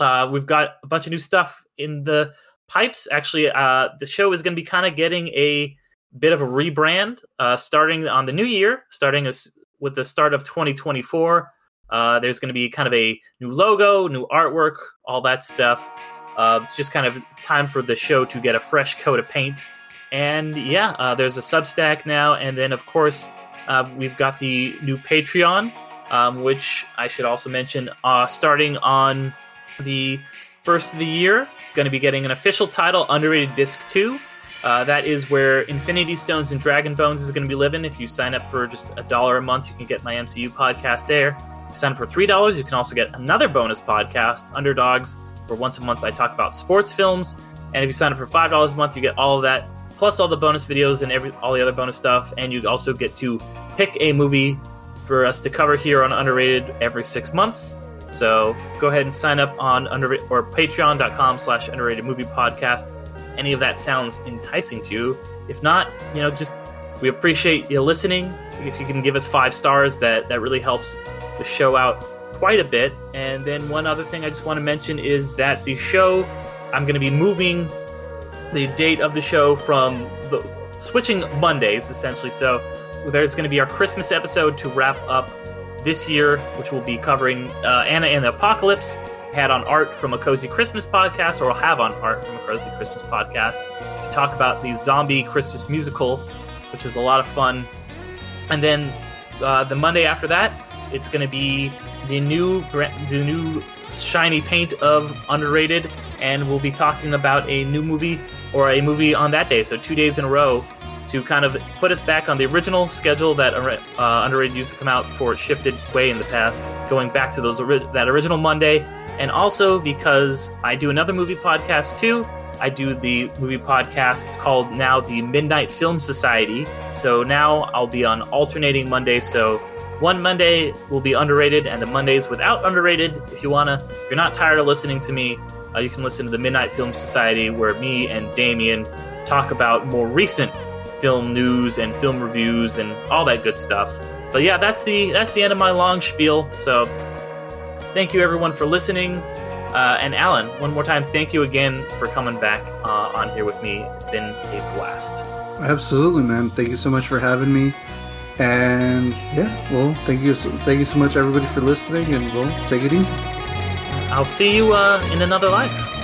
Uh, we've got a bunch of new stuff in the pipes. Actually, uh, the show is going to be kind of getting a bit of a rebrand uh, starting on the new year, starting as, with the start of 2024. Uh, there's going to be kind of a new logo, new artwork, all that stuff. Uh, it's just kind of time for the show to get a fresh coat of paint. And yeah, uh, there's a Substack now, and then of course uh, we've got the new Patreon, um, which I should also mention, uh, starting on the first of the year, going to be getting an official title, Underrated Disc 2. Uh, that is where Infinity Stones and Dragon Bones is going to be living. If you sign up for just a dollar a month, you can get my MCU podcast there. If you sign up for $3, you can also get another bonus podcast, Underdogs, where once a month I talk about sports films. And if you sign up for $5 a month, you get all of that, plus all the bonus videos and every all the other bonus stuff. And you also get to pick a movie for us to cover here on Underrated every six months. So go ahead and sign up on under or patreon.com slash underrated movie podcast. Any of that sounds enticing to you. If not, you know, just we appreciate you listening. If you can give us five stars, that that really helps the show out quite a bit. And then one other thing I just want to mention is that the show I'm going to be moving the date of the show from the switching Mondays essentially. So there's going to be our Christmas episode to wrap up this year, which will be covering uh, Anna and the Apocalypse. Had on art from a Cozy Christmas podcast, or will have on art from a Cozy Christmas podcast to talk about the zombie Christmas musical, which is a lot of fun. And then uh, the Monday after that, it's going to be the new the new shiny paint of underrated, and we'll be talking about a new movie or a movie on that day. So two days in a row to kind of put us back on the original schedule that uh, underrated used to come out for it shifted way in the past, going back to those that original Monday, and also because I do another movie podcast too. I do the movie podcast. It's called now the Midnight Film Society. So now I'll be on alternating Monday. So one Monday will be underrated, and the Mondays without underrated. If you wanna, if you're not tired of listening to me, uh, you can listen to the Midnight Film Society, where me and Damien talk about more recent film news and film reviews and all that good stuff. But yeah, that's the that's the end of my long spiel. So thank you everyone for listening. Uh, and Alan, one more time, thank you again for coming back uh, on here with me. It's been a blast. Absolutely, man. Thank you so much for having me. And yeah, well, thank you, so, thank you so much, everybody, for listening. And we'll take it easy. I'll see you uh, in another life.